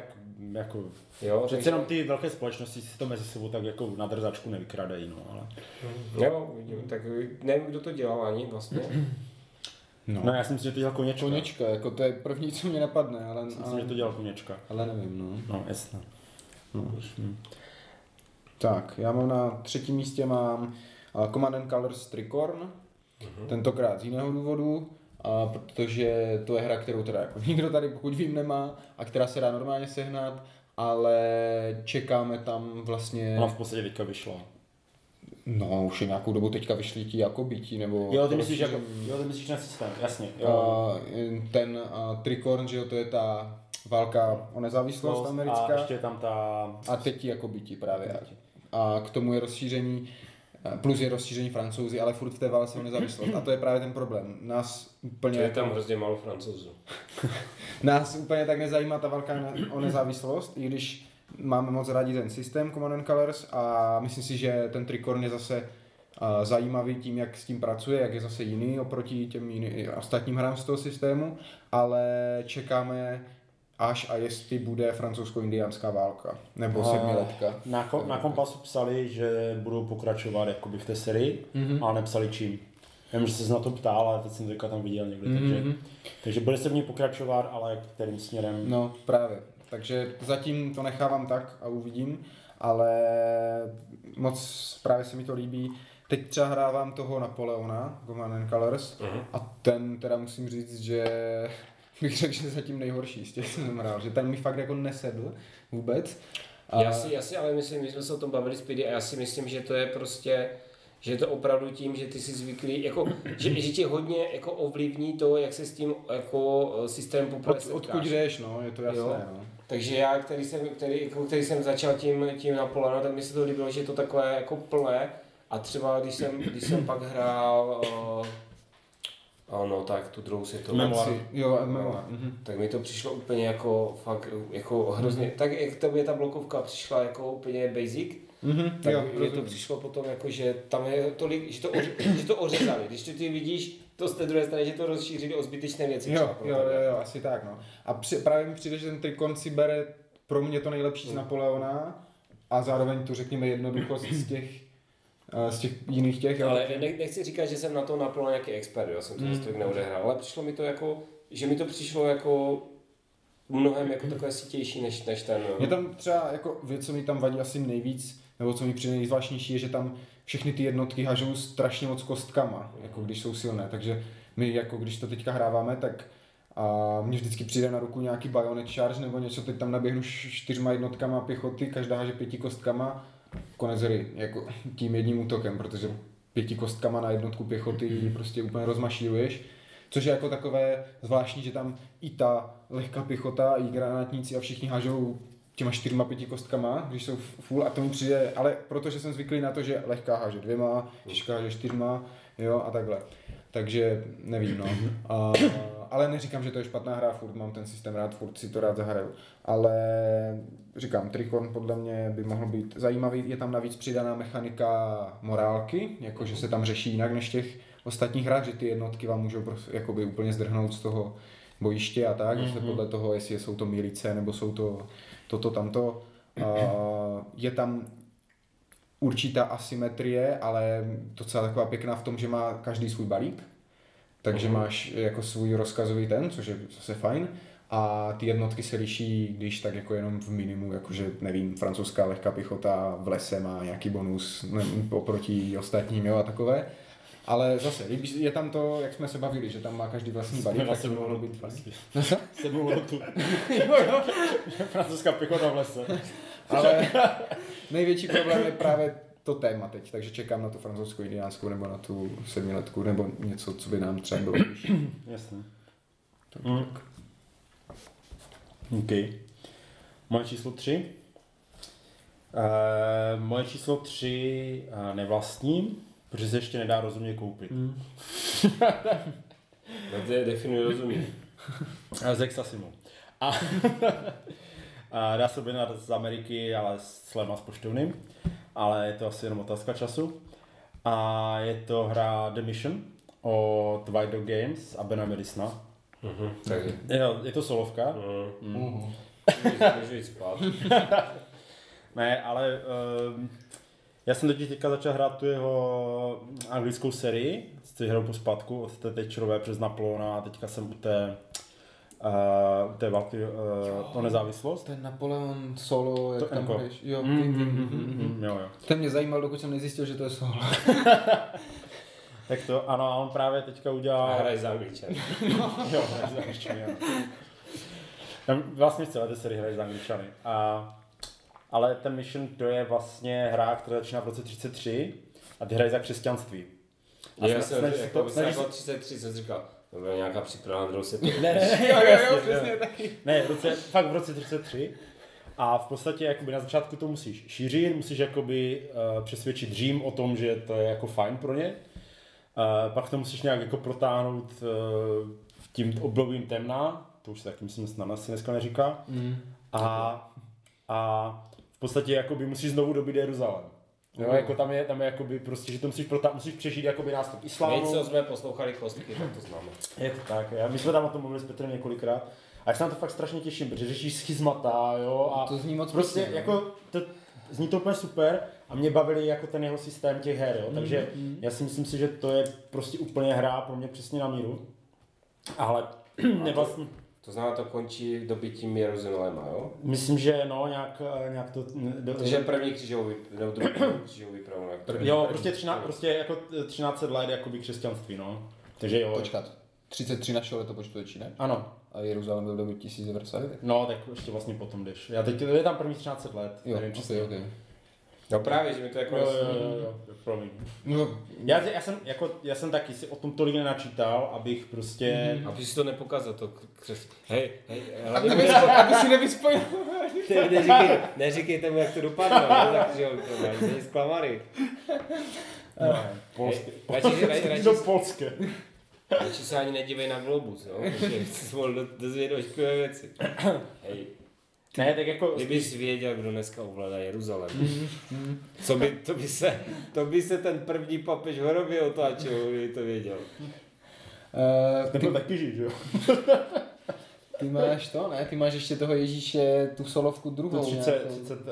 jako Jo, Přece takže- jenom ty velké společnosti si to mezi sebou tak jako na drzačku nevykradají, no, ale... Jo, vidím, tak nevím, kdo to dělal ani vlastně. No. No já si myslím, že to dělal Koněčka. Koněčka, jako to je první, co mě napadne, ale, Myslím, ale, že to dělal Koněčka. ale nevím, no. No, jasně. Tak, já mám na třetím místě mám uh, Command and Colors Tricorn, tentokrát z jiného důvodu, a protože to je hra, kterou teda jako nikdo tady pokud vím nemá a která se dá normálně sehnat, ale čekáme tam vlastně, Ona v podstatě teďka vyšla. no už je nějakou dobu teďka vyšli ti jako bytí, nebo Jo, ty myslíš, jako, rozšíření. jo, ty myslíš ten systém, jasně. Jo. A ten a, Tricorn, že jo, to je ta válka o nezávislost a americká. ještě je tam ta... A teď ti jako bytí právě. A k tomu je rozšíření, plus je rozšíření francouzi, ale furt v té válce o nezávislost. A to je právě ten problém. Nás úplně, Je tam hrozně málo francouzů. nás úplně tak nezajímá ta válka o nezávislost, i když máme moc rádi ten systém Command and Colors a myslím si, že ten Tricorn je zase a, zajímavý tím, jak s tím pracuje, jak je zase jiný oproti těm jiný, ostatním hrám z toho systému, ale čekáme až a jestli bude francouzsko-indiánská válka, nebo sedmiletka. Na, ko, na kompasu psali, že budou pokračovat jakoby v té sérii, mm-hmm. ale nepsali čím. Vím, že jsi se na to ptal, ale teď jsem teďka tam viděl někde, mm-hmm. takže, takže bude se v ní pokračovat, ale kterým směrem. No, právě. Takže zatím to nechávám tak a uvidím, ale moc právě se mi to líbí. Teď třeba hrávám toho Napoleona, and Colors, Mhm. a ten teda musím říct, že bych řekl, že zatím nejhorší z těch, co jsem hrál, že ten mi fakt jako nesedl vůbec. A Já si, já si ale myslím, my jsme se o tom bavili s a já si myslím, že to je prostě, že je to opravdu tím, že ty jsi zvyklý, jako, že, že tě hodně jako ovlivní to, jak se s tím jako eh, systém poprvé od, odkud jdeš, no, je to jasné, Jo. no. Takže já, který jsem, který, jako, který jsem začal tím, tím Napoleonem, tak mi se to líbilo, že je to takové jako plné. A třeba když jsem, když jsem pak hrál, uh, ano, tak tu druhou světovou, Memoir. Si- Jo, memoir. Mhm. tak mi to přišlo úplně jako fakt jako hrozně, tak jak to mě ta blokovka přišla jako úplně basic, Mhm, tak jo, mě to přišlo potom jako, že tam je tolik, že to, oři, že to ořezali. Když to ty vidíš, to z té druhé strany, že to rozšířili o zbytečné věci. Jo, jo, jo, jo, asi tak, no. A při, právě mi přijde, že ten Trikon si bere pro mě to nejlepší z Napoleona a zároveň tu řekněme jednoduchost z těch, z těch jiných těch. Ale ne, nechci říkat, že jsem na to naplno nějaký expert, jo, jsem to Mm. tolik neodehrál, ale přišlo mi to jako, že mi to přišlo jako mnohem jako takové sítější než, než ten. Mě tam třeba jako věc, co mi tam vadí asi nejvíc, nebo co mi přijde nejzvláštnější, je, že tam všechny ty jednotky hažou strašně moc kostkama, jako když jsou silné, takže my jako když to teďka hráváme, tak a mně vždycky přijde na ruku nějaký bayonet charge nebo něco, teď tam naběhnu čtyřma jednotkama pěchoty, každá haže pěti kostkama, konec hry, jako tím jedním útokem, protože pěti kostkama na jednotku pěchoty prostě úplně rozmašíruješ. Což je jako takové zvláštní, že tam i ta lehká pěchota, i granátníci a všichni hážou těma čtyřma pěti kostkama, když jsou full a to mi přijde, ale protože jsem zvyklý na to, že lehká háže dvěma, těžká háže čtyřma, jo a takhle. Takže nevím, no. A, ale neříkám, že to je špatná hra, furt mám ten systém rád, furt si to rád zahraju. Ale říkám, Trikon podle mě by mohl být zajímavý. Je tam navíc přidaná mechanika morálky, jakože se tam řeší jinak než těch ostatních hrách, že ty jednotky vám můžou prostě, jakoby úplně zdrhnout z toho bojiště a tak, mm-hmm. že se podle toho, jestli jsou to milice nebo jsou to toto, tamto. A je tam určitá asymetrie, ale docela taková pěkná v tom, že má každý svůj balík, takže máš jako svůj rozkazový ten, což je zase fajn. A ty jednotky se liší, když tak jako jenom v minimu, jakože nevím, francouzská lehká pěchota v lese má nějaký bonus ne, oproti ostatním, jo, a takové. Ale zase, je tam to, jak jsme se bavili, že tam má každý vlastní balík, tak to mohlo být fajn. Sebou lotu. Francouzská pěchota v lese. Ale největší problém je právě to téma teď, takže čekám na tu francouzskou indiánskou nebo na tu sedmiletku nebo něco, co by nám třeba bylo. Jasně. Mm. OK. Moje číslo tři. Uh, moje číslo tři uh, nevlastním, protože se ještě nedá rozumně koupit. Mm. No to je definuji rozumí. A z Exasimu. A, a dá se objednat z Ameriky, ale s slema s poštovným. Ale je to asi jenom otázka času. A je to hra The Mission od White Dog Games a Bena Medicina. Mhm, takže. Je, je to solovka. Mm. Mhm. Můžu jít spát. Ne, ale um, já jsem teď teďka začal hrát tu jeho anglickou sérii, s hrou po spadku od té Thatcherové přes Napoleona a teďka jsem u té uh, té války uh, o nezávislost. Ten Napoleon solo, jak To tam hraješ. Jo, Mm, mm, mm, mm, vím. mm, jo, jo. Ten mě zajímal, dokud jsem nezjistil, že to je solo. Tak to, ano, a on právě teďka udělal... hraje za Angličany. jo, hraje za Angličany. Tam vlastně v celé té sérii hraje za Angličany. A, ale ten Mission to je vlastně hra, která začíná v roce 33 a ty hraje za křesťanství. A Já sna- jsem snaží se jako, to- to, snaží jako se- 33 jsem říkal, to byla nějaká příprava na druhou světovou. Ne, ne, jo, jo, jo, Jasně, přesně jo. taky. Ne, v roce, fakt v roce 33. A v podstatě jakoby na začátku to musíš šířit, musíš jakoby uh, přesvědčit Řím o tom, že to je jako fajn pro ně. Uh, pak to musíš nějak jako protáhnout uh, tím obdobím temna, to už se taky myslím snad asi dneska neříká. Mm. A, a v podstatě jakoby musíš znovu dobit Jeruzalém. Jo, jako tam je, tam je jakoby prostě, že to musíš, protá- musíš přežít jakoby nástup My, islámu. co jsme poslouchali kostky, tak to známe. Je to tak, já, my jsme tam o tom mluvili s Petrem několikrát. A já se na to fakt strašně těším, protože řešíš schizmata, jo, a To zní moc prostě pěkně, no. jako, to, zní to úplně super a mě bavili jako ten jeho systém těch her, jo, takže mm. já si myslím si, že to je prostě úplně hra pro mě přesně na míru. Ale mě vlastně, To znamená, to končí dobytím Jeruzaléma, jo? myslím, že no, nějak, eh, nějak to... Do, Takže první křížový, nebo druhý křížový pravo. jak to je. jo, prostě, třiná, prostě jako 13 let jakoby křesťanství, no. Takže jo. Počkat, 33 našeho letopočtu ne? Ano, A Jeruzalém byl do 1099? no, tak ještě vlastně potom jdeš. Já teď, je tam první 13 let, Jo, nevím okay, okay. No právě, že mi to jako... Jo, jo, jo, jo, jo, promiň. No, Já, já, jsem, jako, já jsem taky si o tom tolik nenačítal, abych prostě... Mm-hmm. Aby si to nepokazil, to křes... Hej, hej, aby, aby, aby si nevyspojil. Neříkej, neříkejte mu, jak to dopadlo, no, tak že jo, to mají, to je zklamary. No, polské. Hej, radši- radši- radši- do polské. Radši se ani nedívej na Globus, jo, protože jsi se mohl do- dozvědět ošklivé věci. Hej, Ne, tak jako... kdyby jsi věděl, kdo dneska ovládá Jeruzalém, co by, to by se, to by se ten první papež v hrobě otáčel, kdyby to věděl. Uh, Ten ty, byl taky žít, jo? ty máš to, ne? Ty máš ještě toho Ježíše, tu solovku druhou. To 30, nějakou. 30 uh,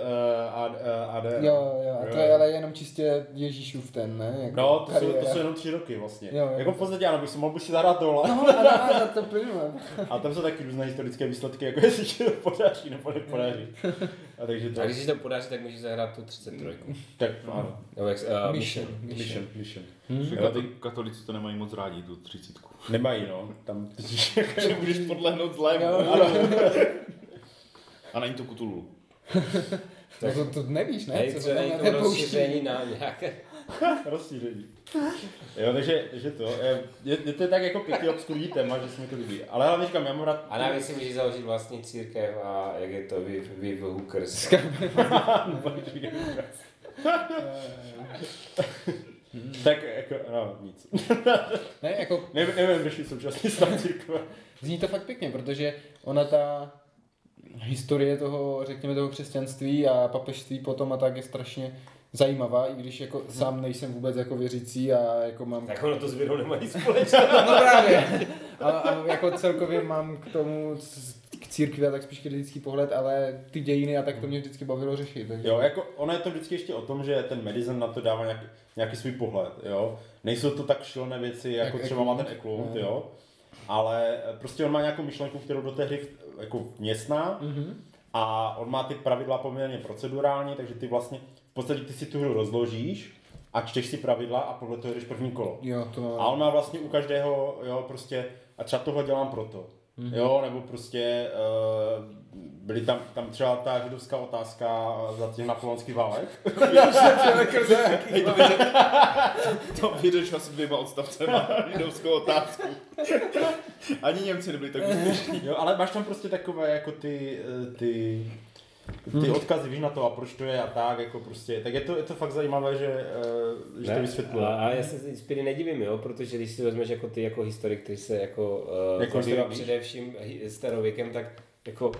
AD, uh, AD. Jo, jo, a to je ale jenom čistě Ježíšův ten, ne? Jako No, to jsou, to jsou jenom tři roky vlastně. Jo, jo. Jako v podstatě ano, bych si mohl bych si zahrát tohle. No, ale za to plynule. A tam jsou taky různé historické výsledky, jako jestli to podaří nebo nepodaří. A takže to... A když si to podaří, tak můžeš zahrát tu 33. Tak ano. Nebo jak, uh, Mission. Mission, mission. Jo, kato- ty- katolíci to nemají moc rádi, tu třicítku. Nemají, no. Tam Že budeš podlehnout zlému. Jo. Ano. A není to kutulu. Tak to, to nevíš, ne? Hej, Co to je tam to rozšíření na nějaké... rozšíření. Jo, takže, takže to. Je, je, je to tak jako pěkně obskurní téma, že se mi to líbí. Ale hlavně říkám, já mám rád... A navíc si můžeš založit vlastní církev a jak je to vy, vy v Hookers. tak jako, no, nic. Ne, jako Ne, nevím, řešit současný stav církve. Zní to fakt pěkně, protože ona ta historie toho, řekněme, toho křesťanství a papežství potom a tak je strašně zajímavá, i když jako sám nejsem vůbec jako věřící a jako mám... Tak ono to s věrou nemá nic společného. No právě. A, a jako celkově mám k tomu k církvi a tak spíš kritický pohled, ale ty dějiny a tak to mě vždycky bavilo řešit. Takže... Jo, jako ono je to vždycky ještě o tom, že ten Madison na to dává nějaký, nějaký svůj pohled, jo. Nejsou to tak šilné věci, jako Jak třeba má ten Eklund. No. jo. Ale prostě on má nějakou myšlenku, kterou do té hry jako vměstná Mhm. a on má ty pravidla poměrně procedurální, takže ty vlastně podstatě ty si tu hru rozložíš a čteš si pravidla a podle toho jdeš první kolo. Jo, to má... A on má vlastně u každého, jo, prostě, a třeba tohle dělám proto. Mm-hmm. Jo, nebo prostě uh, byly tam, tam třeba ta židovská otázka za těch napoleonských válek. To vyřeš, vyřeš asi dvěma odstavcema židovskou otázku. Ani Němci nebyli tak úspěšní. jo, ale máš tam prostě takové jako ty, eh, ty, ty odkazy, víš na to a proč to je a tak, jako prostě, tak je to, je to fakt zajímavé, že, uh, že to vysvětluje. A, a já se inspiry nedivím, jo, protože když si vezmeš jako ty jako historik, který se jako, uh, Jako především starověkem, tak jako,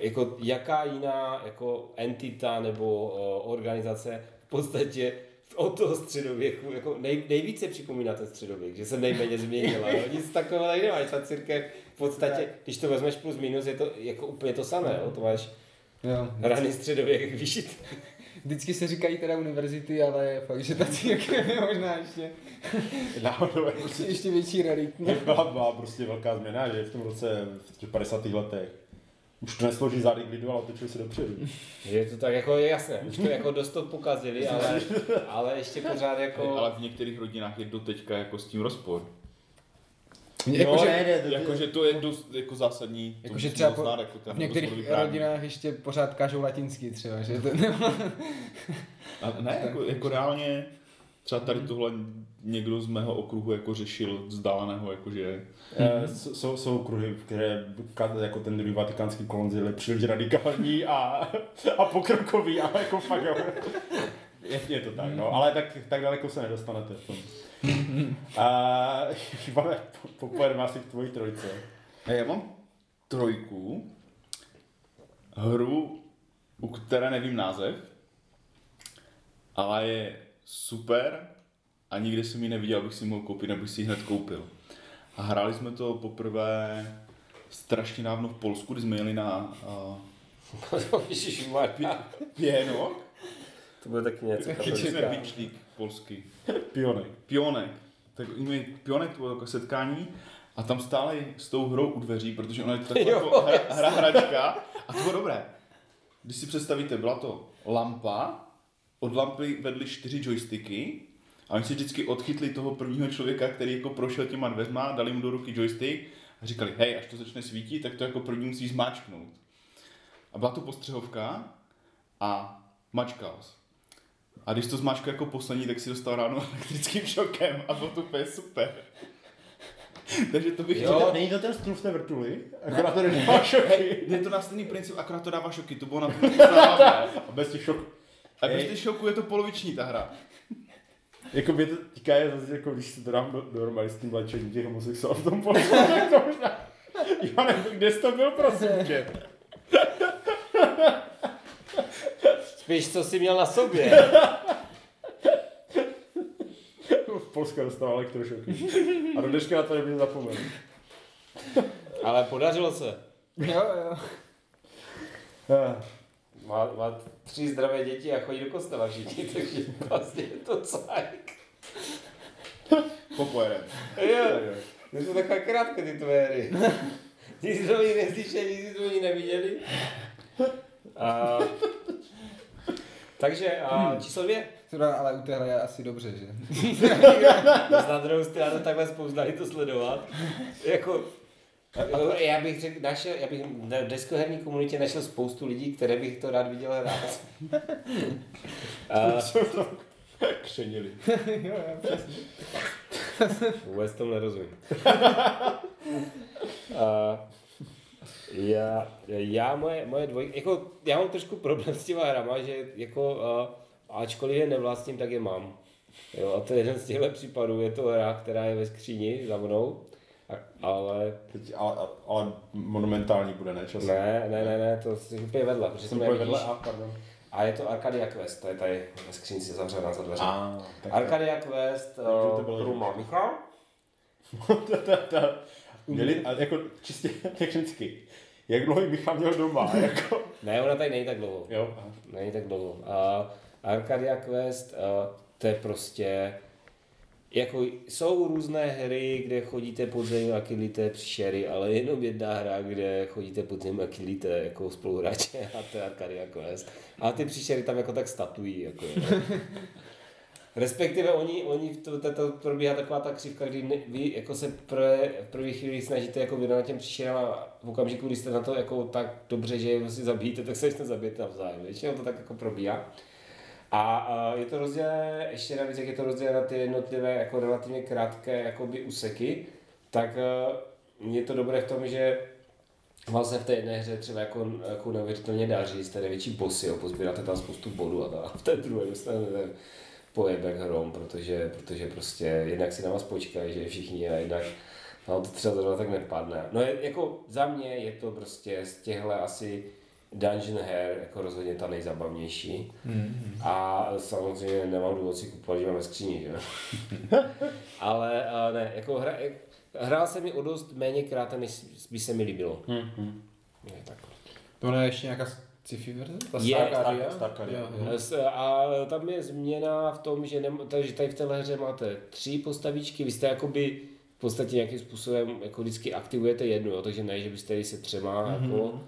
jako jaká jiná jako entita nebo uh, organizace v podstatě od toho středověku, jako nej, nejvíce připomíná ten středověk, že se nejméně změnila, jo? nic takového tady nemáš, ta církev v podstatě, když to vezmeš plus minus, je to jako úplně to samé, jo? to máš Jo. raný středověk vyšit. vždycky se říkají teda univerzity, ale fakt, že tací jak je možná ještě, Náhodou, jako si ještě větší realitní. byla, byla prostě velká změna, že v tom roce, v těch 50. letech, už to nesloží zády k lidu, ale otočili se dopředu. Je to tak jako je jasné, už to jako dost to pokazili, ale, ale ještě pořád jako... Ale v některých rodinách je doteďka jako s tím rozpor. Jakože, ne, ne, to- Jakože to je dost jako zásadní. Jakože musím třeba znát, jako ten v některých rodinách ještě pořád kážou latinsky třeba, že to A ne, jako, jako reálně třeba tady tohle někdo z mého okruhu jako řešil vzdáleného, jakože s- Jsou, jsou kruhy, které jako ten druhý vatikánský koncil je příliš radikální a, a pokrokový, ale jako fakt jo. Je, je to tak, no, ale tak, tak daleko se nedostanete v tom. A máme, po- popojedeme asi k tvojí trojce. A já mám trojku, hru, u které nevím název, ale je super a nikdy jsem ji neviděl, abych si ji mohl koupit, nebo bych si ji hned koupil. A hráli jsme to poprvé strašně dávno v Polsku, kdy jsme jeli na uh, Ježišmarja. To bude taky něco. Katolického. bičlík polský. Pionek. Pionek. Tak Pionek to bylo jako setkání a tam stáli s tou hrou u dveří, protože ona je to taková Jo, jako hra, hra, hračka a to bylo dobré. Když si představíte, byla to lampa, od lampy vedly čtyři joysticky a oni si vždycky odchytli toho prvního člověka, který jako prošel těma dveřma, dali mu do ruky joystick a říkali, hej, až to začne svítit, tak to jako první musí zmáčknout. A byla to postřehovka a mačkal jsi. A když to zmáčkal jako poslední, tak si dostal ráno elektrickým šokem a bylo to úplně super. Takže to bych Jo. chtěl. Není to ten stůl v té vrtuli? Akorát to nedává šoky. Je to na stejný princip, akorát to dává šoky, to bylo na to. A bez těch šoků. A bez těch šoků je to poloviční ta hra. Jako mě to týká je zase, jako když se to dám do, dohromady s tím vlačením těch homosexuálů v tom Polsku, tak to možná... Já nevím, kde jsi to byl, prosím tě. Spíš, co jsi měl na sobě. V Polsku dostal elektrošoky. A do dneška na to nebudu zapomenout. Ale podařilo se. Jo, jo. Eh, Má, má tři zdravé děti a chodí do kostela všichni, takže vlastně je to cajk. Popojedem. Jo, je to takové krátké ty tvoje hry. Nikdy jsme ji neslyšeli, nikdy jsme ji neviděli. A... Takže a číslo dvě. Třeba, ale u téhle je asi dobře, že? Na druhou stranu takhle spousta to sledovat. Jako, já bych řekl, našel, já bych na deskoherní komunitě našel spoustu lidí, které bych to rád viděl hrát. A, Křenili. jo, jo, přesně. vůbec tomu nerozumím. A, já, já moje, moje dvojky, jako já mám trošku problém s těma hrama, že jako uh, ačkoliv je nevlastním, tak je mám. Jo, a to je jeden z těchto případů, je to hra, která je ve skříni za mnou, a, ale Teď, ale, ale, monumentální bude, ne? Čas. ne, ne, ne, ne, to jsi úplně vedle, protože Jsem jsem úplně vedle, a pardon. A je to Arcadia Quest, to je tady ve skřínce zavřená za dveře. A, tak Arcadia Quest, Takže to uh, bylo kterou má Michal. ta, ta, ta, měli, a jako čistě technicky. Jak dlouho ji Michal měl doma, jako. Ne, ona tady není tak dlouho. Jo, a Není tak dlouho. A Arcadia Quest, uh, to je prostě, jako jsou různé hry, kde chodíte pod zem a killíte příšery, ale jenom jedna hra, kde chodíte pod zem a killíte jako spoluhráče a to je Arcadia Quest. A ty příšery tam jako tak statují. Jako. Respektive oni, oni to, to, to probíhá taková ta křivka, kdy ne, vy jako se prvé, v první chvíli snažíte jako věnovat těm příšerám a v okamžiku, kdy jste na to jako tak dobře, že je si zabijíte, tak se ještě zabijete navzájem. Většinou to tak jako probíhá. A, a je to rozdělené, ještě navíc, jak je to rozdělené na ty jednotlivé jako relativně krátké jakoby úseky, tak uh, je to dobré v tom, že vám se v té jedné hře třeba jako, jako neuvěřitelně daří, jste největší bossy, jo, pozbíráte tam spoustu bodů a, ta, a v té druhé dostanete pojebek hrom, protože, protože prostě jednak si na vás počkají, že všichni a jednak vám to třeba zrovna tak nepadne. No je, jako za mě je to prostě z těchhle asi dungeon her jako rozhodně ta nejzabavnější. Mm-hmm. A samozřejmě nemám důvod si kupovat, že mám ve skříni, že? jo. Ale ne, jako hra, hrál se mi o dost méně krát, než by se mi líbilo. hm. Je tak. Tohle je ještě nějaká sci-fi verze? Ta Je? Star- A tam je změna v tom, že, nem, takže tady v téhle hře máte tři postavičky, vy jste jakoby v podstatě nějakým způsobem jako vždycky aktivujete jednu, jo? takže ne, že byste se třema mm-hmm. jako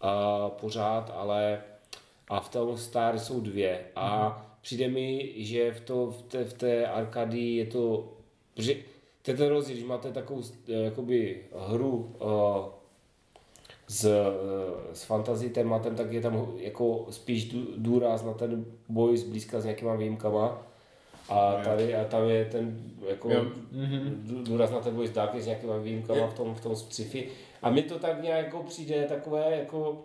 a pořád, ale a v tom Star jsou dvě a mm-hmm. přijde mi, že v, to, v, té, v té arkadii je to, protože to je ten rozdíl, když máte takovou jakoby hru uh, s, eh, s fantasy tématem, tak je tam jako spíš dů- důraz na ten boj zblízka s nějakýma výjimkama. A tady a tam je ten jako Jo. dů- důraz na ten boj s dálky s nějakýma výjimkama v tom, v tom sci-fi. A mi to tak nějak jako přijde takové jako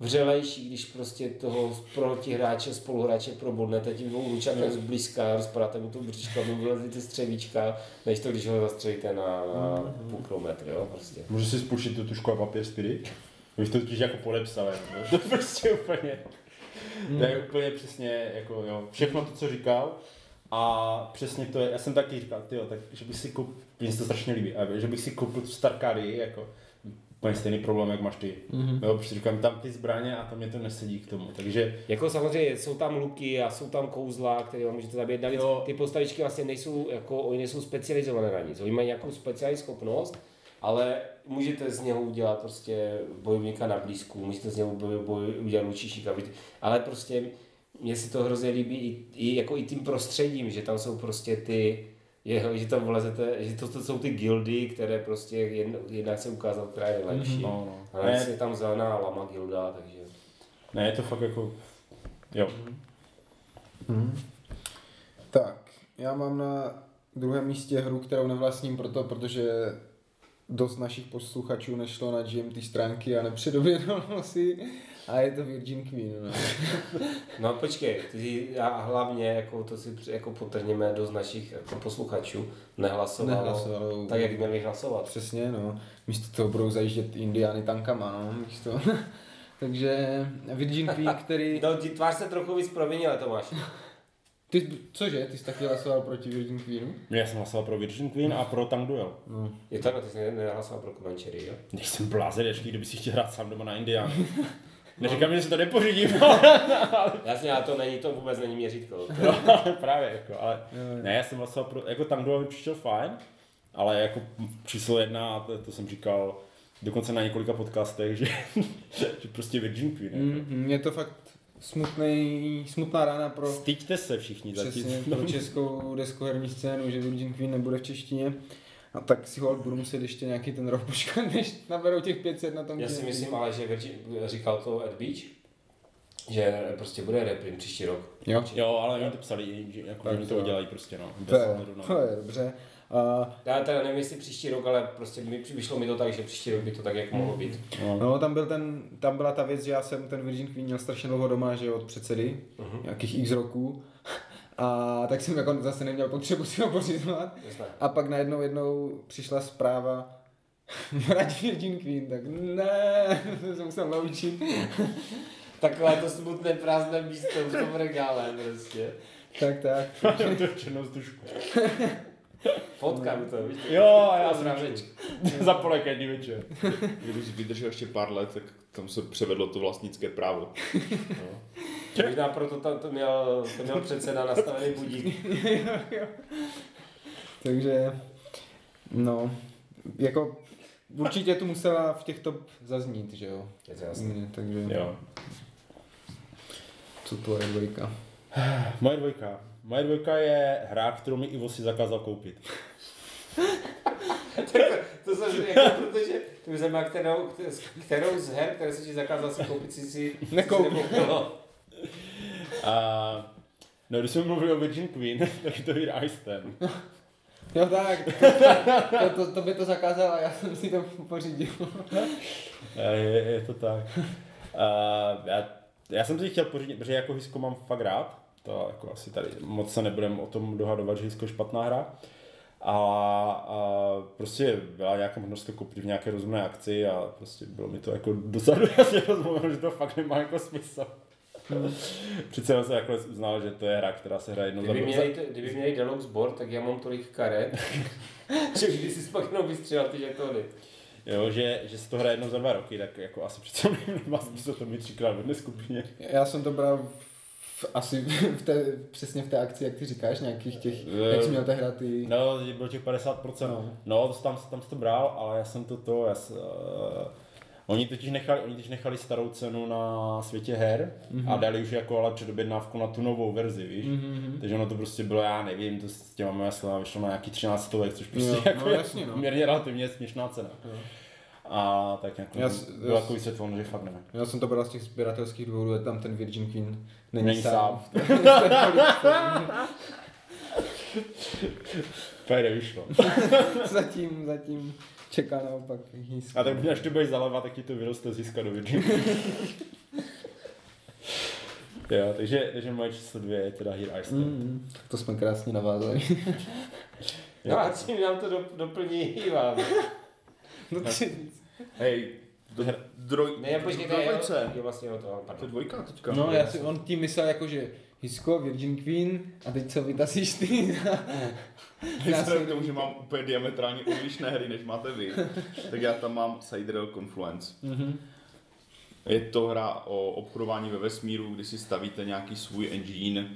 vřelejší, když prostě toho protihráče, spoluhráče probodnete tím dvou lučakem zblízka, rozpadáte mu tu aby mu vylezly ty střevíčka, než to, když ho zastřelíte na, na půl kilometru, jo, prostě. Můžu si spůjčit tu tušku a papír Spirit? Bych to totiž jako podepsal, jako. to prostě úplně, to je úplně přesně, jako jo, všechno to, co říkal, a přesně to je, já jsem taky říkal, tyjo, tak, že bych si koupil, mně se to strašně líbí, a že bych si koupil tu Starcady, jako, úplně stejný problém, jak máš ty. Mm-hmm. Jo, protože říkám, tam ty zbraně a tam mě to nesedí k tomu, takže Jako samozřejmě jsou tam luky a jsou tam kouzla, které vám můžete zabít. Navíc Jo. ty postavičky vlastně nejsou, jako, oni nejsou specializované na nic. Oni mají nějakou speciální schopnost, ale můžete z něho udělat prostě bojovníka na blízku, můžete z něho boj, boj, udělat lučišíka, víte. ale prostě mně se to hrozně líbí i, i, jako i tím prostředím, že tam jsou prostě ty, je, že tam vlezete, že to, to jsou ty gildy, které prostě jedna, jedna se ukázal, která je lepší. no, no. Ale Ne, je tam zelená lama gilda, takže... ne, je to fakt jako, jo. Tak, já mám na druhém místě hru, kterou nevlastním proto, protože dost našich posluchačů nešlo na GMT stránky a nepředobědalo si a je to Virgin Queen. No. No počkej, ty, a hlavně, jako to si jako potrhněme do z našich jako posluchačů, nehlasovalo, Nehlasovalo. tak, jak měli hlasovat. Přesně, no. Místo toho budou zajíždět Indiány tankama, no. Místo. Takže Virgin Queen, který... No, tvář se trochu víc provinile, Tomáš. Ty, cože, ty jsi taky hlasoval proti Virgin Queenu? Já jsem hlasoval pro Virgin Queen a pro Tank Duel. No. Je to, ty jsi ne- nehlasoval pro Comanchery, jo? Nejsem blázen, ještě kdyby si chtěl hrát sám doma na Indiánu. Neříkám, že si to nepořídím, Jasně, ale to není, to vůbec není měřítko. ale právě jako, ale ne, já jsem hlasoval pro, jako Duel mi přišel fajn, ale jako číslo jedna, a to, to jsem říkal dokonce na několika podcastech, že, že prostě Virgin Queen. Jako. Mm, je to fakt smutný, smutná rána pro, Styďte se všichni přesně, zatím. pro českou deskoherní scénu, že Virgin Queen nebude v češtině. A tak si ho budu muset ještě nějaký ten rok počkat, než naberou těch 500 na tom Já si myslím ale, že Virgin, říkal to Ed Beach, že prostě bude reprint příští rok. Jo, Jo, ale oni to psali, že jako oni to udělají prostě, no. to to je dobře. A, Já teda nevím, jestli příští rok, ale prostě mi vyšlo mi to tak, že příští rok by to tak jak mohlo být. No. no, tam, byl ten, tam byla ta věc, že já jsem ten Virgin Queen měl strašně dlouho doma, že od předsedy, Mhm. nějakých x roků. A tak jsem jako zase neměl potřebu si ho pořizovat. A pak najednou jednou přišla zpráva, vrať Virgin Queen, tak ne, jsem musel loučit. Takové to smutné prázdné místo v tom regále prostě. Tak, tak. to je černou stužku. Fotkám to, víš? Jo, já jsem za polekadní večer. Kdybych vydržel ještě pár let, tak tam se převedlo to vlastnické právo. Možná proto tam to měl, to měl předseda nastavený budík. Takže, no, jako určitě tu musela v těch top zaznít, že jo. Je to jasné. Mm, Takže, Jo. co to je dvojka? Moje dvojka. Moje dvojka je hra, kterou mi Ivo si zakázal koupit. To jsem jako, protože to by zajímá, kterou, kterou z her, které se ti zakázal si koupit, si si Nekoupil. A no, když jsme mluvili o Virgin Queen, tak je to hra Ice Ten. Jo tak, to, to, to by to zakázal a já jsem si to pořídil. Je, je to tak. A já, já jsem si chtěl pořídit, protože jako Hisko mám fakt rád. To jako asi tady moc se nebudem o tom dohadovat, že Hisko je špatná hra. A, a prostě byla nějaká možnost to koupit v nějaké rozumné akci a prostě bylo mi to jako dosadu jasně rozmluveno, že to fakt nemá jako smysl. Přece jenom jsem jako uznal, že to je hra, která se hraje jednou za Kdyby za- měli, kdyby měli deluxe board, tak já mám tolik karet, že když si pak jenom vystřelil ty žetony. Jo, že, že se to hraje jednou za dva roky, tak jako asi přece nemá smysl to mít třikrát v jedné skupině. Já jsem to bral v, asi v té, přesně v té akci, jak ty říkáš, nějakých těch, jak jsi měl tehdy ty... No, bylo těch 50%. No. No, to, tam, tam jsi to bral, ale já jsem to to, já, s- uh, Oni totiž nechali, oni totiž nechali starou cenu na světě her mm-hmm. a dali už jako ale předobjednávku na tu novou verzi, víš. Mm-hmm. Takže ono to prostě bylo, já nevím, to s těma mojima slova vyšlo na nějaký 13 stovek, což prostě Jo, jako no jasně, no. poměrně relativně směšná cena. A tak jako Já bylo jako vysvětleno, že fakt nevím. Já jsem to bral z těch sběratelských důvodů, je tam ten Virgin Queen. Není, Není sám. Úplně nevyšlo. zatím, zatím čeká naopak. A tak až to budeš zalevat, tak ti to vyroste získat do Virgin. jo, takže, takže moje číslo dvě je teda Here Iceland. Mm. Mm, to jsme krásně navázali. No a tím nám to do, doplní Ivan. no ty, Hej, do, droj, Ne, počkejte, je, dvojce. je vlastně o to, To je pardon. dvojka teďka. no já si, on tím myslel jako, že Hisko, Virgin Queen a teď co vytasíš ty? já Vzhledem si, k tomu, že mám úplně diametrálně odlišné hry, než máte vy, tak já tam mám Sidereal Confluence. Mhm. Je to hra o obchodování ve vesmíru, kdy si stavíte nějaký svůj engine,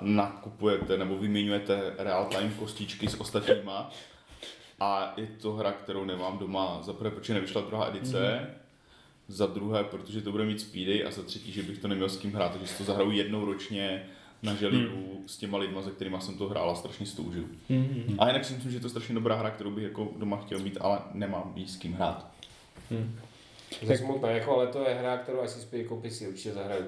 nakupujete nebo vyměňujete real-time kostičky s ostatníma. A je to hra, kterou nemám doma. Za prvé, protože nevyšla druhá edice, mm-hmm. Za druhé, protože to bude mít speedy a za třetí, že bych to neměl s kým hrát, takže si to zahraju jednou ročně na želíku mm. s těma lidma, se kterými jsem to hrál a strašně si to užiju. Mhm. A jinak si myslím, že je to strašně dobrá hra, kterou bych jako doma chtěl mít, ale nemám jí s kým hrát. To je smutné, jako, ale to je hra, kterou asi spíš koupit si určitě zahraju.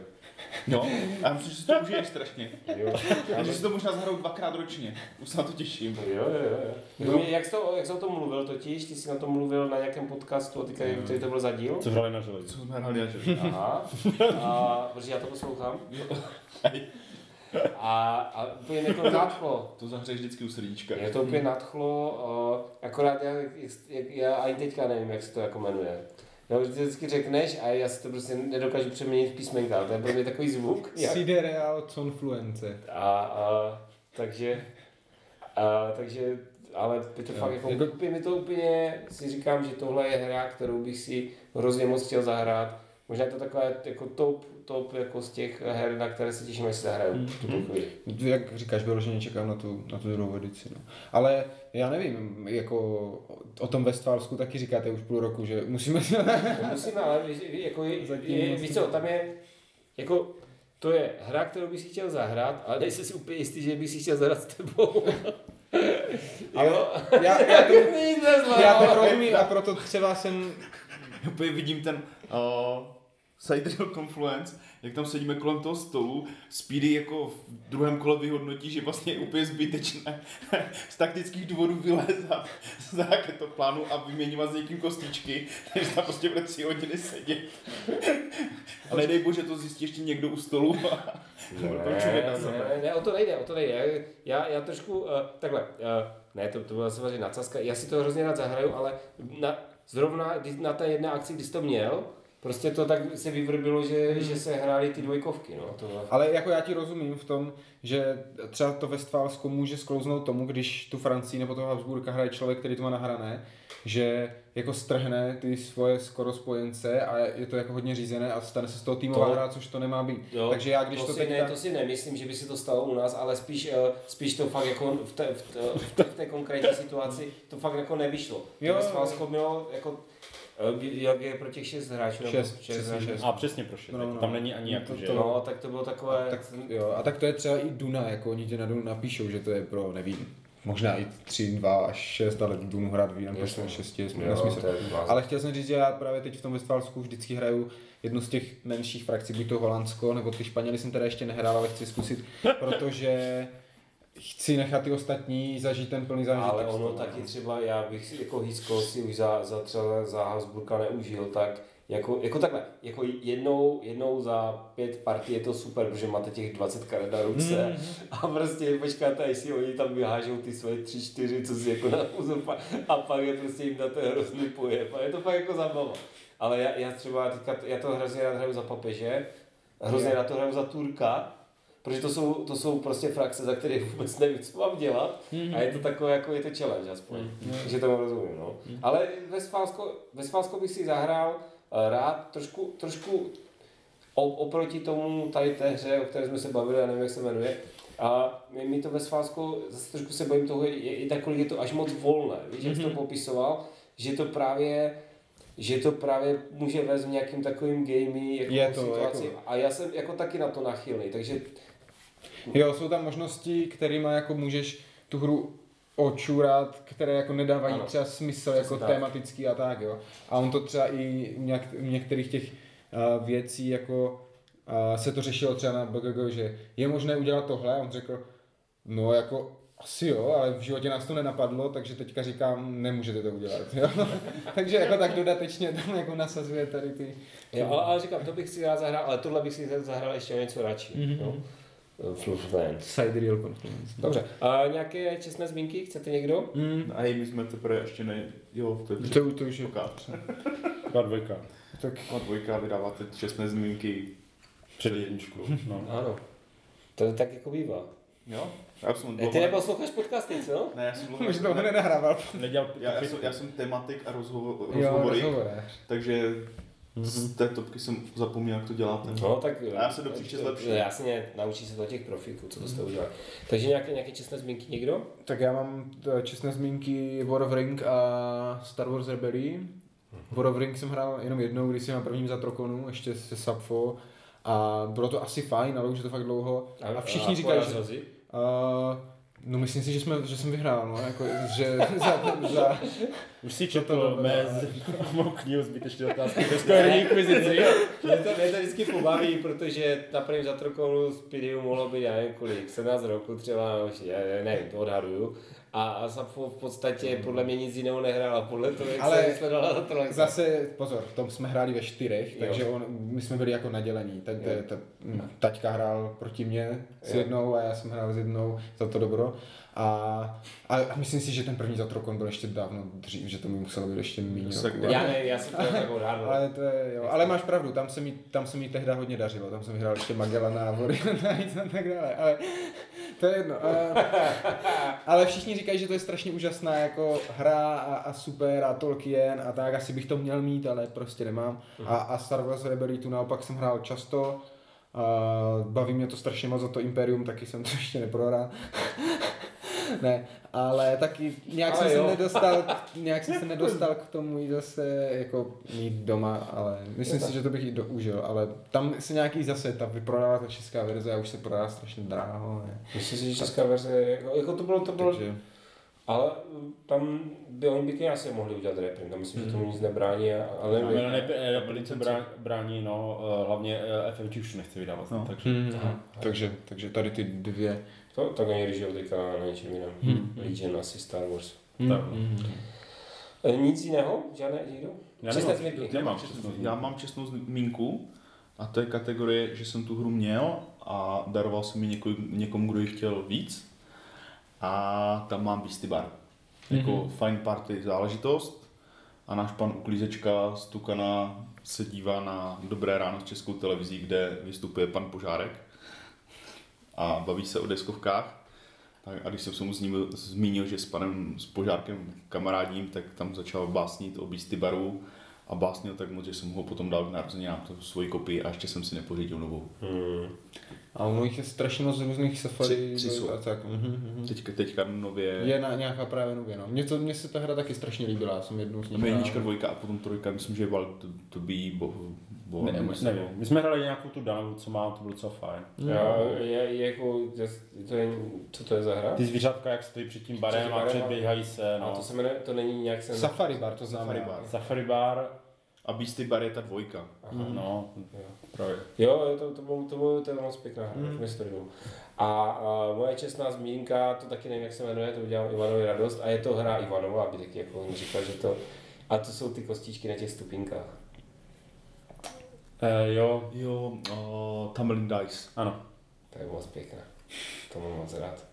No, a já myslím, že si to užiješ strašně. Jo, Takže si to možná zahraju dvakrát ročně. Už se na to těším. jo, jo, jo. No. Jak, jsi to, jak jsi o tom mluvil totiž, ty jsi na tom mluvil na nějakém podcastu, a teďka, který to byl za díl? Co hráli na železi? Co jsme hráli na želí? Aha. A, protože já to poslouchám. A, a úplně mě to nadchlo. To zahřeješ vždycky u srdíčka. Mě to úplně nadchlo, akorát já, jak, jak, já ani teďka nevím, jak se to jako jmenuje. No, vždycky řekneš a já si to prostě nedokážu přeměnit v písmenka, to je pro mě takový zvuk. Jak, Sidereal Confluence. a, a, takže, a, takže, ale je to Jo, fakt jako, jako- úplně mi to úplně, si říkám, že tohle je hra, kterou bych si hrozně moc chtěl zahrát. Možná je to taková jako top, top jako z těch her, na které se těším, až si zahraju v tuto chvíli. Jak říkáš, vyloženě čekám na tu, na tu druhou edici. No. Ale já nevím, jako o tom Westfalsku taky říkáte už půl roku, že musíme... To musíme, ale víš, víš, jako je, Zatím je, vlastně- víš co, tam je, jako, to je hra, kterou bych si chtěl zahrát, ale nejsi si úplně jistý, že bych si chtěl zahrát s tebou. Ale Jo. já, já, to, já to rozumím a proto třeba jsem... Úplně vidím ten uh, Sidereal Confluence, jak tam sedíme kolem toho stolu, Speedy jako v druhém kole vyhodnotí, že vlastně je úplně zbytečné z taktických důvodů vylézat z raketoplánu a vyměňovat s někým kostičky, takže tam prostě bude tři hodiny sedět. A nedej bože, to zjistí ještě někdo u stolu a to Ne, ne, ne, o to nejde, o to nejde. Já, já trošku, uh, takhle, uh, ne, to, to byla samozřejmě nadsazka, já si to hrozně rád zahraju, ale na, zrovna na té jedné akci, kdy jsi to měl, prostě to tak se vyvrbilo, že, že se hrály ty dvojkovky, no. To, Ale jako já ti rozumím v tom, že třeba to Westfalsko může sklouznout tomu, když tu Francii nebo toho Habsburka hraje člověk, který to má nahrané, že jako strhne ty svoje skoro spojence a je to jako hodně řízené a stane se z toho týmová To- hra, což to nemá být. Jo, Takže já když to, to, si teď ne, to si nemyslím, že by se to stalo u nás, ale spíš, eh, spíš to fakt jako v té, v té, v té, v té konkrétní situaci to fakt jako nevyšlo. Jo. Svalsko mělo jako, jak je pro těch šest hráčů? nebo Šest, přesně hráčů? šest. A přesně prošel. No, No, no, tam no. není ani No, jako, to- že... to- No, tak to bylo takové... tak, jo, a tak to je třeba i Duna, jako oni ti na Dunu napíšou, že to je pro, nevím, možná i 3, 2 až 6, ale Dunu hrát Jasně. prostě 6 je Jo, nesmysl. blázen. Ale chtěl jsem říct, že já právě teď v tom Westfalsku vždycky hraju jednu z těch menších frakcí, buď to Holandsko, nebo ty Španěly jsem teda ještě nehrál, ale chci zkusit, protože chci nechat ty ostatní zažít ten plný zážitek. Ale ono taky no. třeba, já bych si jako Hisko si už za, za třeba za Habsburka neužil, tak jako, jako takhle, jako jednou, jednou za pět partí je to super, protože máte těch 20 karet na ruce Mhm. a prostě počkáte, jestli oni tam vyhážou ty svoje tři, čtyři, co si jako na uzopa, a pak je prostě jim dáte hrozný pojeb a je to fakt jako zábava. Ale já, já třeba teďka, já to hrozně rád hraju za papeže, hrozně rád to hraju za Turka, protože to jsou, to jsou prostě frakce, za které vůbec nevím, co mám dělat. A je to takové, jako je to challenge aspoň, takže to rozumím, no. Ale ve Sválsko, ve Sválsko bych si zahrál eh, rád trošku, trošku o, oproti tomu tady té hře, o které jsme se bavili, já nevím, jak se jmenuje, a mi, mi to ve Sválsku, zase trošku se bojím toho, je, je, tak, kolik je to až moc volné, víš, jak jsi to popisoval, že to právě že to právě může vést v nějakým takovým gamey jako Je to, situaci. jako- A já jsem jako taky na to nachylný, takže Jo, jsou tam možnosti, kterými jako můžeš tu hru očurat, které jako nedávají Ano. třeba smysl Přesně jako tak. tematický a tak, jo. A on to třeba i u nějak, některých těch uh, věcí jako uh, se to řešilo třeba na BGG, že je možné udělat tohle a on řekl, no jako asi jo, ale v životě nás to nenapadlo, takže teďka říkám, nemůžete to udělat. Jo? takže jako tak dodatečně tam jako nasazuje tady ty... Jo, ale, ale říkám, to bych si rád zahrál, ale tohle bych si zahrál ještě něco radši. Mm-hmm. No. Flufflands. Sidereal Confluence. Dobře. A nějaké čestné zmínky? Chcete někdo? Mm, A my jsme teprve ještě ne... Jo, to je to, to už je... Dva dvojka. Tak A dvojka vydává teď čestné zmínky. Před jedničkou. No. Ano. To tak jako bývá. Jo? Já jsem E, ty neposloucháš podcasty, co? Ne, já jsem dlouho... už dlouho nenahrával. Nedělal já, já, jsem, já jsem tematik a rozhovo, Jo, rozhovory, rozhovorář. Takže z té topky jsem zapomněl, jak to děláte. No, tak... A já se do příště zlepším. Jasně, naučí se to těch profíků, co to jste udělali. Takže nějaké, nějaké čestné zmínky někdo? Tak já mám eh, čestné zmínky War of Ring a Star Wars Rebellion. War of Ring jsem hrál jenom jednou, když jsem na prvním zatrokonu, ještě se Sapfo. A bylo to asi fajn, ale už je to fakt dlouho. A všichni říkají, že... porazil jsi? Uh, no myslím si, že, jsme, že jsem vyhrál, no, jako, že za, za, Už si to četl mé mou knihu zbytečné otázky ve Square Inquisici. Mě to, mě to vždycky pobaví, protože na prvním zatrokonu z PDU mohlo být, já nevím kolik, 17 roku třeba, nevím, to odhaduju. A, a Sapfo v podstatě podle mě nic jiného nehrál a podle toho, jak Ale se za to Zase, pozor, v tom jsme hráli ve čtyřech, Jo. takže on, my jsme byli jako nadělení. Tak, Jo. ta, taťka hrál proti mně s Jo. jednou a já jsem hrál s jednou za to dobro. A, a myslím si, že ten první zatrokon byl ještě dávno dřív, že to mi muselo být ještě méně. Já ne, já jsem to odhadl. Ale to je, jo. Ale máš pravdu, tam se, mi, tam se mi tehdy hodně dařilo, tam jsem hrál ještě Magellana a Voriana a tak dále, ale to je jedno. Ale všichni říkají, že to je strašně úžasná jako hra a, a super a Tolkien a tak, asi bych to měl mít, ale prostě nemám. A, a Star Wars Rebellion tu naopak jsem hrál často, a baví mě to strašně moc za to Imperium, taky jsem to ještě neprohrál. Ne, ale taky nějak Ale jsem jo. se nedostal, k- nějak jsem se nedostal k tomu jít zase jako mít doma, ale myslím si, že to bych i doužil, ale tam se nějaký zase, ta vyprodala ta česká verze a už se prodá strašně dráho, ne? Myslím si, že česká verze, jako, jako to bylo, to bylo, Takže, ale tam by oni by asi mohli udělat reprint, tam myslím, že tomu nic nebrání, ale nevím. ne, ne, velice brá- brání, no, eh, hlavně eh, FFG už nechce vydávat, No. takže hmm, takže, takže tady ty dvě. To, tak oni když teďka na něčem jiném. Hmm. Legion asi Star Wars. Tak. Hmm. E, nic jiného? Žádné nikdo? Já nemám, nemám čestnou- čestnou Já mám čestnou zmínku a to je kategorie, že jsem tu hru měl a daroval jsem ji několik, někomu, kdo ji chtěl víc. A tam mám Beastie Bar. Jako Mhm. fine party záležitost. A náš pan Uklízečka z Tukana se dívá na Dobré ráno s českou televizí, kde vystupuje pan Požárek a baví se o deskovkách. Tak a když jsem se mu zmínil, zmínil, že s panem s Požárkem kamarádím, tak tam začal básnit o Beastie Baru a básnil tak moc, že jsem ho potom dal k narozeninám tu svoji kopii a ještě jsem si nepořídil novou. Hmm. A ono jich je strašně moc různých safari. Tři- tři jsou. a tak. Mhm, mhm. Teďka, teďka nově Je na, nějaká právě nově, no. Mně, to, mně se ta hra taky strašně líbila, já jsem jednou je hrál. jednička, dvojka a potom trojka, myslím, že je Val to, to be bo, bo, Ne, nevím. My jsme hráli nějakou tu danou, co má, to bylo docela fajn. Já, je, je, jako, to je, co to je za hra? Ty zvířátka, jak stojí před tím barem Před a barem a- předběhají se, A no. to se jmenuje, to není nějak se... Safari bar, to znamená. Safari bar. Safari bar, A Beastie Bar je ta dvojka. Aha. no, Jo. právě. Jo, to, to, bylo, to, bylo, to je moc pěkná hra, Mm. a, a moje čestná zmínka, to taky nevím, jak se jmenuje, to udělám Ivanovi radost a je to hra Ivanova, aby taky jako on říkal, že to... A to jsou ty kostičky na těch stupinkách. Eh, jo, Jo, uh, Tumbling Dice. ano. To je moc pěkná. To mám moc rád.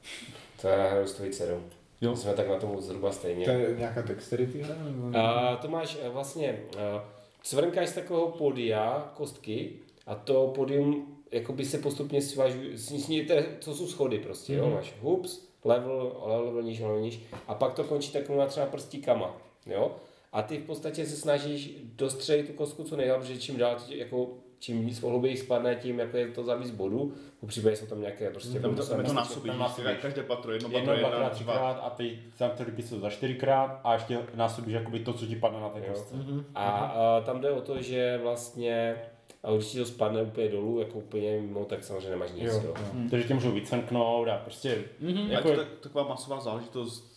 To já hraju s tvojí dcerou. Jo. Jsme tak na tom zhruba stejně. To je nějaká dexterity hra? Nebo... A to máš eh, vlastně, uh, cvrnkáš z takového podia kostky a to podium jakoby se postupně svažují, snížíte, co jsou schody prostě, jo, máš hoops, level, level níž, level níž, a pak to končí takovýma třeba prstíkama, jo, a ty v podstatě se snažíš dostřelit tu kostku co nejlépe, protože čím dál, jako čím víc hlouběji spadne, tím jako je to za víc bodů, po případě jsou tam nějaké prostě Tam to, tam to násobíš. každé patro, jedno patro, Jedno, jedna, třikrát a ty tam ty jsou za čtyřikrát a ještě násobíš jakoby to, co ti padne na té kostce. A, a tam jde o to, že vlastně a když ti to spadne úplně dolů, jako úplně mimo, tak samozřejmě nemáš nic. Jo. Jo, jo. Takže tě můžou vycvrknout a prostě Jako jako, je to taková masová záležitost,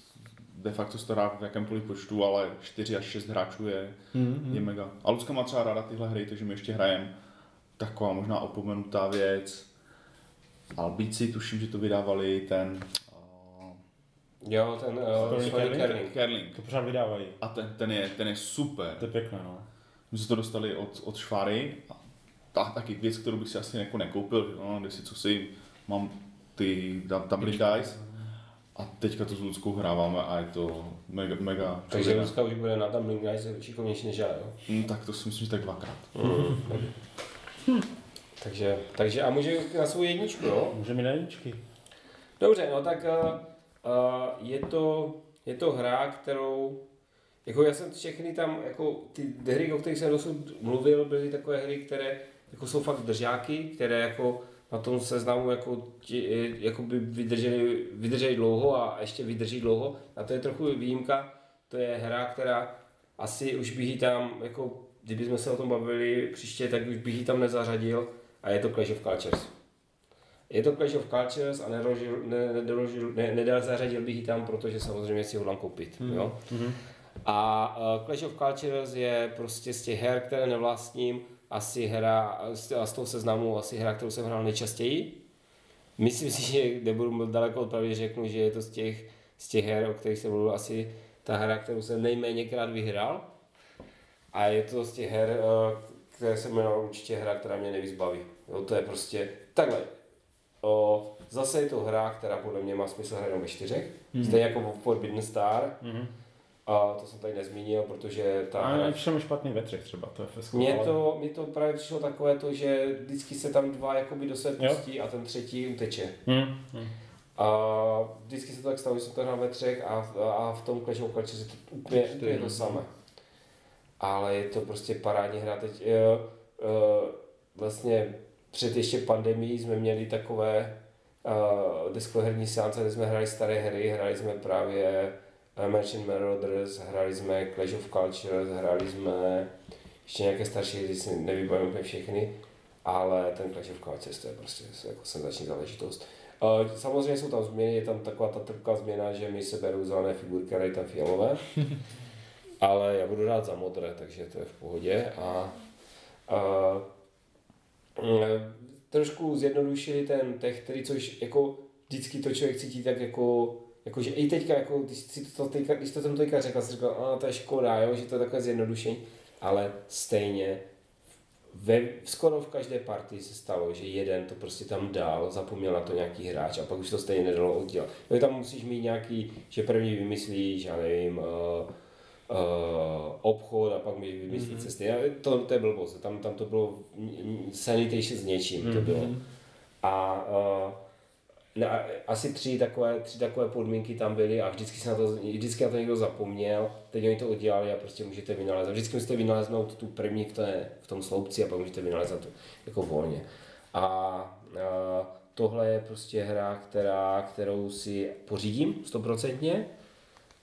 de facto se to hrá v jakémkoliv počtu, ale 4 až 6 hráčů je, je mega. A Lucka má třeba ráda tyhle hry, takže my ještě hrajeme taková možná opomenutá věc. Albíci, tuším, že to vydávali ten uh, Jo, ten uh. Kerling. to pořád vydávají. A ten, ten, je, ten je super. To je pěkné, no. My jsme to dostali od, od Šváry. A ta, taky věc, kterou bych si asi jako nekoupil, že no, kde si co si, mám ty Dublin Dice. A teďka to s Luckou hráváme a je to mega, mega. Takže. Lucka už bude na Dumbling Guys šikovnější než já, jo. Hm, tak to si myslím, že tak dvakrát. Takže, takže a může na svou jedničku, jo? Můžeme mít jedničky. Dobře, no tak uh, uh, je, to, je to hra, kterou jako já jsem všechny tam, jako ty hry, o kterých jsem dosud mluvil, byly takové hry, které jako jsou fakt držáky, které jako na tom seznamu jako, ti, jako by vydrželi, vydrželi dlouho a ještě vydrží dlouho. A to je trochu výjimka, to je hra, která asi už bych ji tam, jako kdybychom se o tom bavili příště, tak už bych ji tam nezařadil a je to Clash of Cultures. Je to Clash of Cultures a nedožil, ne, nedožil, ne, nedal zařadil bych ji tam, protože samozřejmě si ho hodlám koupit. Mm. Jo? A uh, Clash of Cultures je prostě z těch her, které nevlastním, asi hra, z, z toho seznamu asi hra, kterou jsem hrál nejčastěji. Myslím si, že nebudu daleko od pravdy, řeknu, že je to z těch, z těch her, o kterých jsem mluvil, asi ta hra, kterou jsem nejméněkrát vyhrál. A je to z těch her, eh, které jsem jmenoval určitě hra, která mě nejvíc baví. Jo, to je prostě takhle. O, zase je to hra, která podle mě má smysl hrát jenom ve čtyřech. Mm. Stejně jako Forbidden Star. Mhm. A to jsem tady nezmínil, protože ta A mi špatný ve třech třeba, to je fesko. Mně to, mně to právě přišlo takové to, že vždycky se tam dva jakoby do sebe pustí a ten třetí uteče. Hm, hm. A vždycky se to tak stalo, že jsem to hrál ve třech a, a v tom Clash of Cultures je to úplně, úplně to samé. Ale je to prostě parádní hra. Teď jo, jo, vlastně před ještě pandemií jsme měli takové uh, deskoherní seance, kde jsme hráli staré hry, hráli jsme právě uh, Merchant Marauders, hráli jsme Clash of Cultures, hráli jsme ještě nějaké starší hry, si nevybavím úplně všechny, ale ten Clash of Cultures to je prostě jako senzační záležitost. Uh, samozřejmě jsou tam změny, je tam taková ta trpká změna, že mi se berou zelené figurky a dají tam fialové. Ale já budu rád za modré, takže to je v pohodě. A, a mm, trošku zjednodušili ten tech, který což jako vždycky to člověk cítí tak jako Jakože i teďka, jako, když, si to teďka, když to jsem teďka řekl, jsem říkal, a to je škoda, jo, že to je takové zjednodušení, ale stejně ve, skoro v každé partii se stalo, že jeden to prostě tam dal, zapomněl na to nějaký hráč a pak už to stejně nedalo oddělat. Jo, tam musíš mít nějaký, že první vymyslíš, já nevím, uh, uh, obchod a pak mi vymyslí mm-hmm. cesty. A To, to je blbost, tam, tam to bylo sanitation s něčím, mm-hmm. to bylo. A uh, ne, asi tři takové, tři takové podmínky tam byly a vždycky, se na to, vždycky na to někdo zapomněl, teď oni to udělali a prostě můžete vynalézat. Vždycky musíte vynaleznout tu první v, té, v tom sloupci a pak můžete vynalézat to jako volně. A, a tohle je prostě hra, která, kterou si pořídím stoprocentně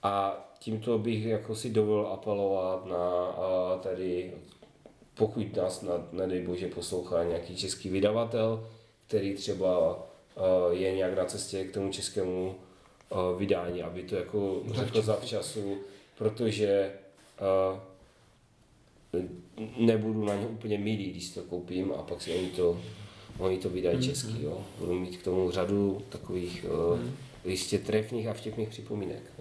a tímto bych jako si dovolil apelovat na a, tady, pokud nás, na, nedej bože, poslouchá nějaký český vydavatel, který třeba je nějak na cestě k tomu českému vydání, aby to jako řekl zavčasu, protože nebudu na ně úplně milý, když to koupím a pak si oni to, oni to vydají česky. Jo. Budu mít k tomu řadu takových uh, jistě trefných a vtipných připomínek.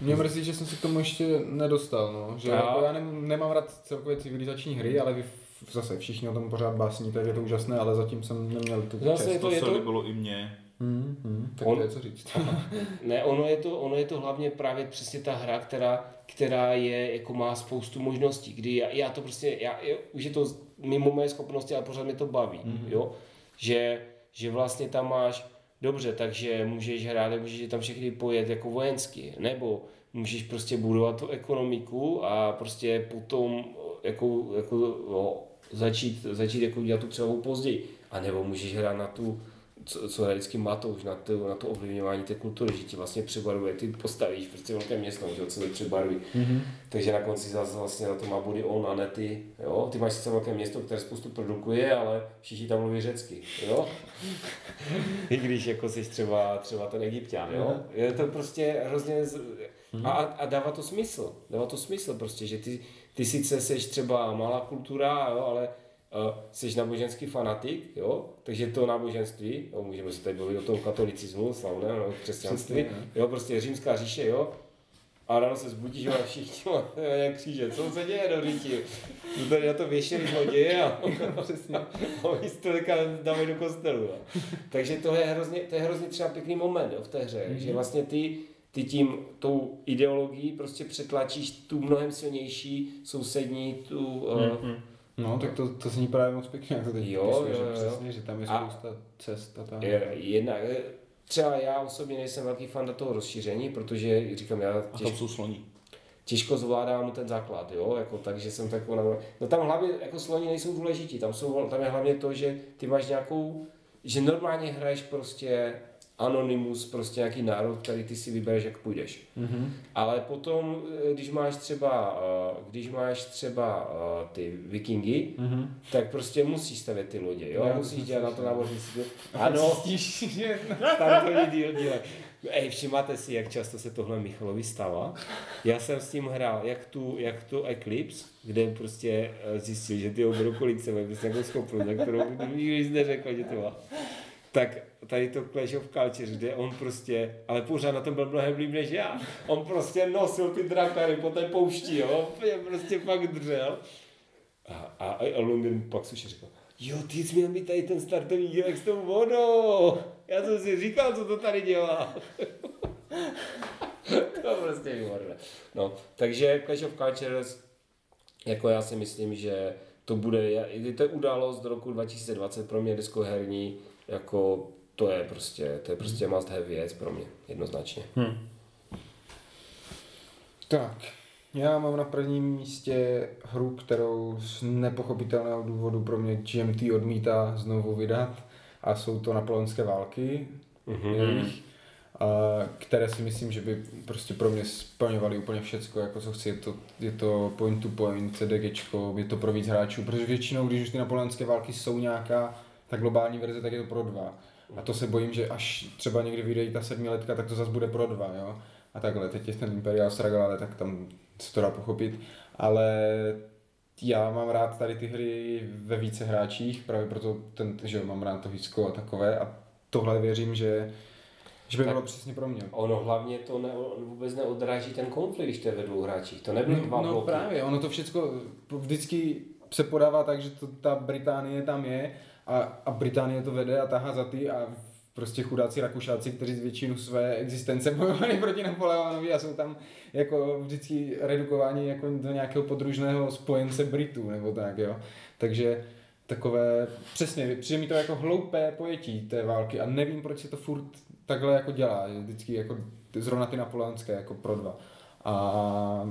Mě mrzí, že jsem se k tomu ještě nedostal, no. Že Já- jako já nem, nemám rád celkově civilizační hry, ale vy zase všichni o tom pořád básníte, je to úžasné, ale zatím jsem neměl tu Zase je čest. to, To je se to, líbilo i mně. Hmm, hmm, tak On- to je co říct. Ne, ono je, to, ono je to hlavně právě přesně ta hra, která, která je, jako má spoustu možností, kdy já, já to prostě, já, já, už je to mimo moje schopnosti, ale pořád mě to baví, mm-hmm. jo, že, že vlastně tam máš, dobře, takže můžeš hrát, můžeš tam všechny pojet jako vojensky, nebo můžeš prostě budovat tu ekonomiku a prostě potom jako, jako no, začít, začít jako dělat tu převahu později, a nebo můžeš hrát na tu, co, co hraje vždycky Matouš, na to, na to ovlivňování té kultury, že ti vlastně přebarvuje, ty postavíš prostě velké město, že co to přebarví. Mm-hmm. Takže na konci zase vlastně na to má body on a ne ty, jo. Ty máš sice velké město, které spoustu produkuje, ale všichni tam mluví řecky, jo. I když jako jsi třeba, třeba ten egyptian, jo. Je to prostě hrozně, z... a, a dává to smysl, dává to smysl prostě, že ty, ty sice seš třeba malá kultura, jo, ale uh, jsi náboženský fanatik, jo, takže to náboženství, jo, můžeme se tady bavit o tom katolicismu, slavné, no, křesťanství, Přesně, jo, prostě římská říše, jo, a ráno se zbudíš a všichni mají kříže, co se děje do říti? To tady na to věšeli zloděje a, Přesně. a oni to teďka dávají do kostelu. Jo. Takže to je hrozně, to je hrozně třeba pěkný moment jo, v té hře, mm-hmm. že vlastně ty, ty tím, tou ideologií prostě přetlačíš tu mnohem silnější sousední, tu, mm-hmm. No, tak to, to zní právě moc pěkně, jak to teď Jo, popisuješ, jo, že jo. přesně, že tam je A- spousta cest a tak. Je, jednak, eh, třeba já osobně nejsem velký fan do toho rozšíření, protože říkám, já A tam jsou sloní. těžko zvládám ten základ, jo, jako, takže jsem tak No tam hlavně jako sloni nejsou důležití, tam, jsou, tam je hlavně to, že ty máš nějakou, že normálně hraješ prostě anonymus, prostě nějaký národ, který ty si vybereš, jak půjdeš. Mm-hmm. Ale potom, eh, když máš třeba, eh, když máš třeba eh, ty vikingy, Mm-hmm. tak prostě musíš stavět ty lodě, jo, Já musíš to dělat na to náboženství. Ano, startovní díl díle. Ej, všimáte si, jak často se tohle Michalovi stává? Já jsem s tím hrál, jak tu, jak tu Eclipse, kde prostě zjistil, že ty obrokolice mají prostě nějakou schopnost, na kterou nikdo nic neřekl, že to má. Tak tady to Clash of Culture, kde on prostě, ale pořád na tom byl mnohem líp než já. On prostě nosil ty drakary po té poušti, jo, úplně prostě fakt dřel. A, a, a Lundin pak suši řekl, jo, ty jsi měl mít tady ten startovní dílek s tou vodou. Já jsem si říkal, co to tady dělá. to prostě výborné. No, takže Clash of Cultures, jako já si myslím, že to bude, je to je událost do roku 2020 pro mě diskoherní, jako to je prostě, to je prostě must have věc pro mě, jednoznačně. Tak, já mám na prvním místě hru, kterou z nepochopitelného důvodu pro mě GMT odmítá znovu vydat a jsou to napoleonské války, Mhm. jejich, a, které si myslím, že by prostě pro mě splňovaly úplně všecko, jako co chci. Je to, je to point to point, CDGčko, je to pro víc hráčů, protože většinou, když už ty napoleonské války jsou nějaká ta globální verze, tak je to pro dva. A to se bojím, že až třeba někdy vyjde ta sedmiletka, tak to zase bude pro dva, jo. A takhle, teď je ten Imperial Struggle, ale tak tam se to dá pochopit. Ale já mám rád tady ty hry ve více hráčích, právě proto ten, že mám rád to Hisko a takové a tohle věřím, že, že by bylo přesně pro mě. Ono hlavně to ne, vůbec neodráží ten konflikt, když to je ve dvou hráčích. To nebyly dva No, no bloky. právě, ono to všechno vždycky se podává tak, že to, ta Británie tam je a, a Británie to vede a tahá za ty a prostě chudáci Rakušáci, kteří z většinu své existence bojovali proti Napoleonovi a jsou tam jako vždycky redukováni jako do nějakého podružného spojence Britů nebo tak, jo. Takže takové, přesně, přijde mi to jako hloupé pojetí té války a nevím, proč se to furt takhle jako dělá, vždycky jako zrovna ty napoleonské jako pro dva. A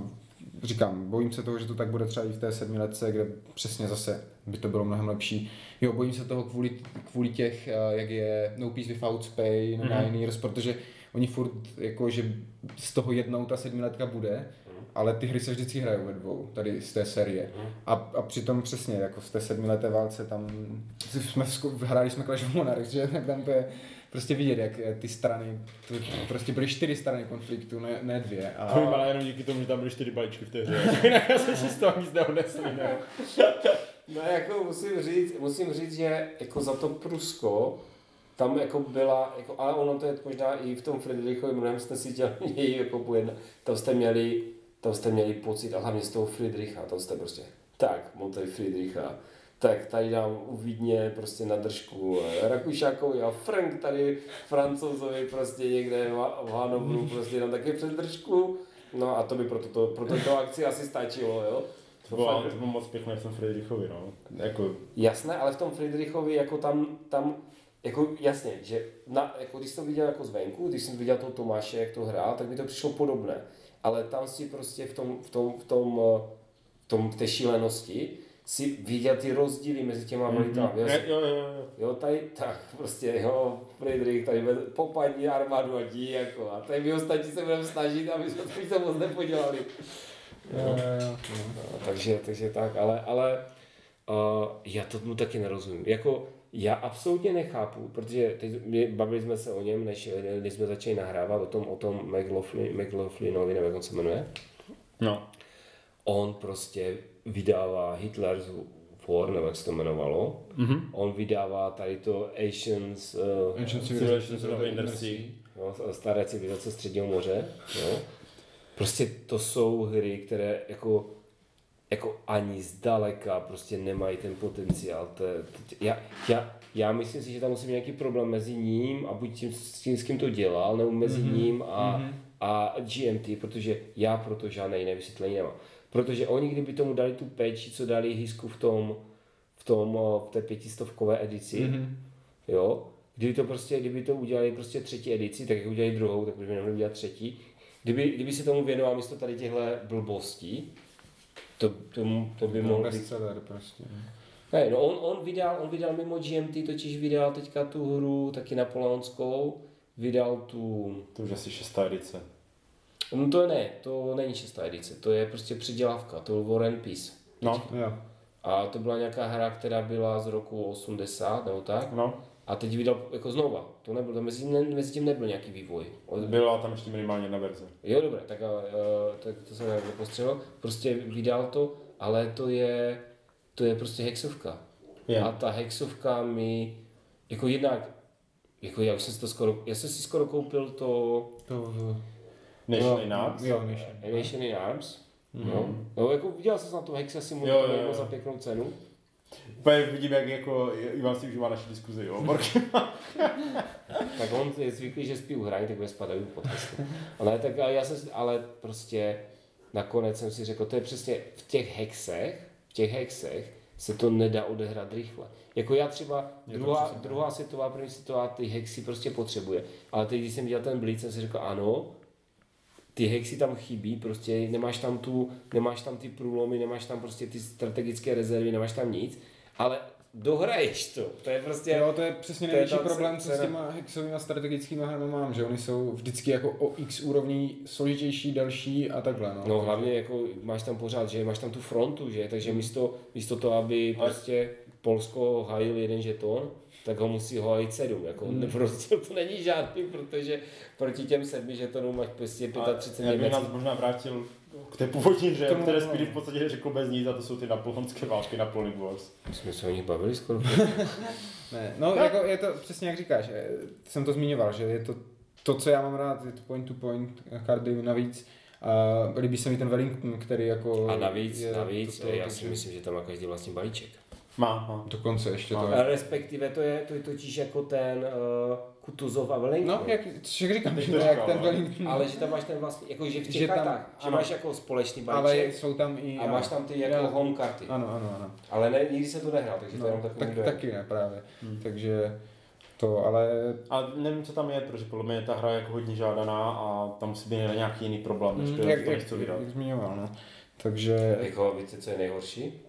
říkám, bojím se toho, že to tak bude třeba i v té sedmiletce, kde přesně zase by to bylo mnohem lepší. Jo, bojím se toho kvůli, kvůli těch, eh, jak je No Peace Without Spain, Mhm. mm-hmm. Nine Years, protože oni furt, jako, že z toho jednou ta sedmiletka bude, ale ty hry se vždycky hrajou ve dvou, tady z té série. A, a přitom přesně, jako v té sedmileté válce tam jsme vzku- hráli jsme Clash of Monarchs, že? Tak tam to je prostě vidět, jak ty strany, to prostě byly čtyři strany konfliktu, ne, ne dvě. A, To ale jenom díky tomu, že tam byly čtyři balíčky v té hře. Jinak já jsem si z toho nic neodnesl. Ne? No jako musím říct, musím říct, že jako za to Prusko tam jako byla, jako, ale ono to je možná i v tom Friedrichovi, mnohem jste si dělali jako pojedna, tam jste měli, tam jste měli pocit, a hlavně z toho Friedricha, tam jste prostě, tak, tady Friedricha, tak tady dám u Vídně prostě na držku Rakušákovi a Frank tady francouzovi prostě někde v Hanovru prostě dám taky před držku. No a to by pro, toto, pro tuto akci asi stačilo, jo. To bylo, to bylo moc pěkné v tom Friedrichovi, no. Jako, Jasné, ale v tom Friedrichovi jako tam, tam jako jasně, že na, jako když jsem viděl jako zvenku, když jsem viděl toho Tomáše, jak to hrál, tak mi to přišlo podobné. Ale tam si prostě v tom, v tom, v tom, eh, v tom v té šílenosti si viděl ty rozdíly mezi těma Mm-hmm. jo, jo, jo. Jo, tady tak prostě, jo, Friedrich tady bez, popadní armádu a dí, jako, a tady my ostatní se budeme snažit, aby jsme to moc nepodělali. Jo, jo, jo. No, takže, takže tak, ale, ale uh, já tomu taky nerozumím. Jako, já absolutně nechápu, protože teď my, bavili jsme se o něm, než, než jsme začali nahrávat, o tom, o tom McLaughlin, McLaughlinovi, nevím, jak on se jmenuje. No. On prostě vydává Hitler's War, nebo jak se to jmenovalo. Mm-hmm. On vydává tady to Asians, uh, Ancient Civilizations of Undersea. jo, staré civilizace středního moře. Jo. Prostě to jsou hry, které jako, jako ani zdaleka prostě nemají ten potenciál. To, to, já, já, já myslím si, že tam musí být nějaký problém mezi ním a buď tím, s tím, s kým to dělal, nebo mezi mm-hmm. ním a, mm-hmm. a GMT, protože já proto žádné jiné vysvětlení nemám. Protože oni, kdyby tomu dali tu péči, co dali Hisku v tom, v tom, o, v té pětistovkové edici, mm-hmm. jo, kdyby to prostě, kdyby to udělali prostě třetí edici, tak jak udělali druhou, tak už by nemohli udělat třetí. Kdyby, kdyby se tomu věnoval místo tady těchto blbostí, to, to, to by mohl být bestseller prostě. ne, no on, on, vydal, on vydal mimo GMT, totiž vydal teďka tu hru taky napoleonskou, vydal tu, To už asi šestá edice. no to ne, to není šestá edice, to je prostě předělávka, to byl War and Peace. No, Jo. A to byla nějaká hra, která byla z roku 80 nebo tak. no. A teď vydal jako znova. To nebylo, mezi, ne, mezi tím nebyl nějaký vývoj. Byla tam ještě minimálně jedna verze. Jo, dobré, tak, uh, tak to jsem nepostřelil. Prostě vydal to, ale to je, to je prostě hexovka. Je. A ta hexovka mi, jako jednak, jako já už jsem si to skoro, já jsem si skoro koupil to To, Nation in Arms. Jo, Nation. Nation in Arms. No, no, jako viděl jsem na to Hexa simulator za pěknou cenu. Úplně vidím, jak jako Ivan si užívá naši diskuzi, jo. Marky. Tak on je zvyklý, že spí u hraní, tak bude spadat u podcastu. Ale tak já jsem, ale prostě nakonec jsem si řekl, to je přesně v těch hexech, v těch hexech se to nedá odehrát rychle. Jako já třeba, Je druhá, přesně druhá světová, první světová, ty hexy prostě potřebuje. Ale teď, když jsem viděl ten Blitz, jsem si řekl, ano, ty hexy tam chybí, prostě nemáš tam tu, nemáš tam ty průlomy, nemáš tam prostě ty strategické rezervy, nemáš tam nic, ale dohraješ to. To je prostě... Jo, to je přesně největší problém, co s těma hexovými strategickými hrami mám, že oni jsou vždycky jako o x úrovní složitější, další a takhle. No, No hlavně jako máš tam pořád, že máš tam tu frontu, že, takže místo, místo toho, aby Ale- prostě Polsko hájil jeden žeton, tak ho musí hájit sedm, jako Hmm. mm. prostě to není žádný, protože proti těm sedmi žetonům máš prostě 35 Já bych nás možná vrátil k té původní hře, o které Spirit v podstatě řekl bez nic, a to jsou ty napoleonské války na Poli Wars. My jsme se o nich bavili skoro. Ne, no jako je to přesně jak říkáš, eh, jsem to zmiňoval, že je to to, co já mám rád, je to point to point karty navíc. A líbí se mi ten Wellington, který jako... A navíc, je navíc, to- to- já takže- si myslím, že tam má každý vlastní balíček. Má, má. Dokonce ještě to. A respektive to je, to je totiž jako ten uh, Kutuzov a Wellington. No, jak, jak říkám, Teď že to to jak říkal, ten no. Wellington. Ale že tam máš ten vlastní, jako že v těch Že tam- kartách, že ano. máš jako společný ale balíček jsou tam i... a máš tam ty jako Já- home karty. Ano, ano, ano. Ale ne, nikdy se to nehrál, takže to je No, jenom takový tak, dojem. taky ne právě. Takže to, ale A nevím, co tam je, protože podle mě ta hra je jako hodně žádaná a tam musí být nějaký jiný problém, než Mm, to, jak, to jak, nechci vydat. jak zmiňoval, no. Takže Jako, víte, co je nejhorší?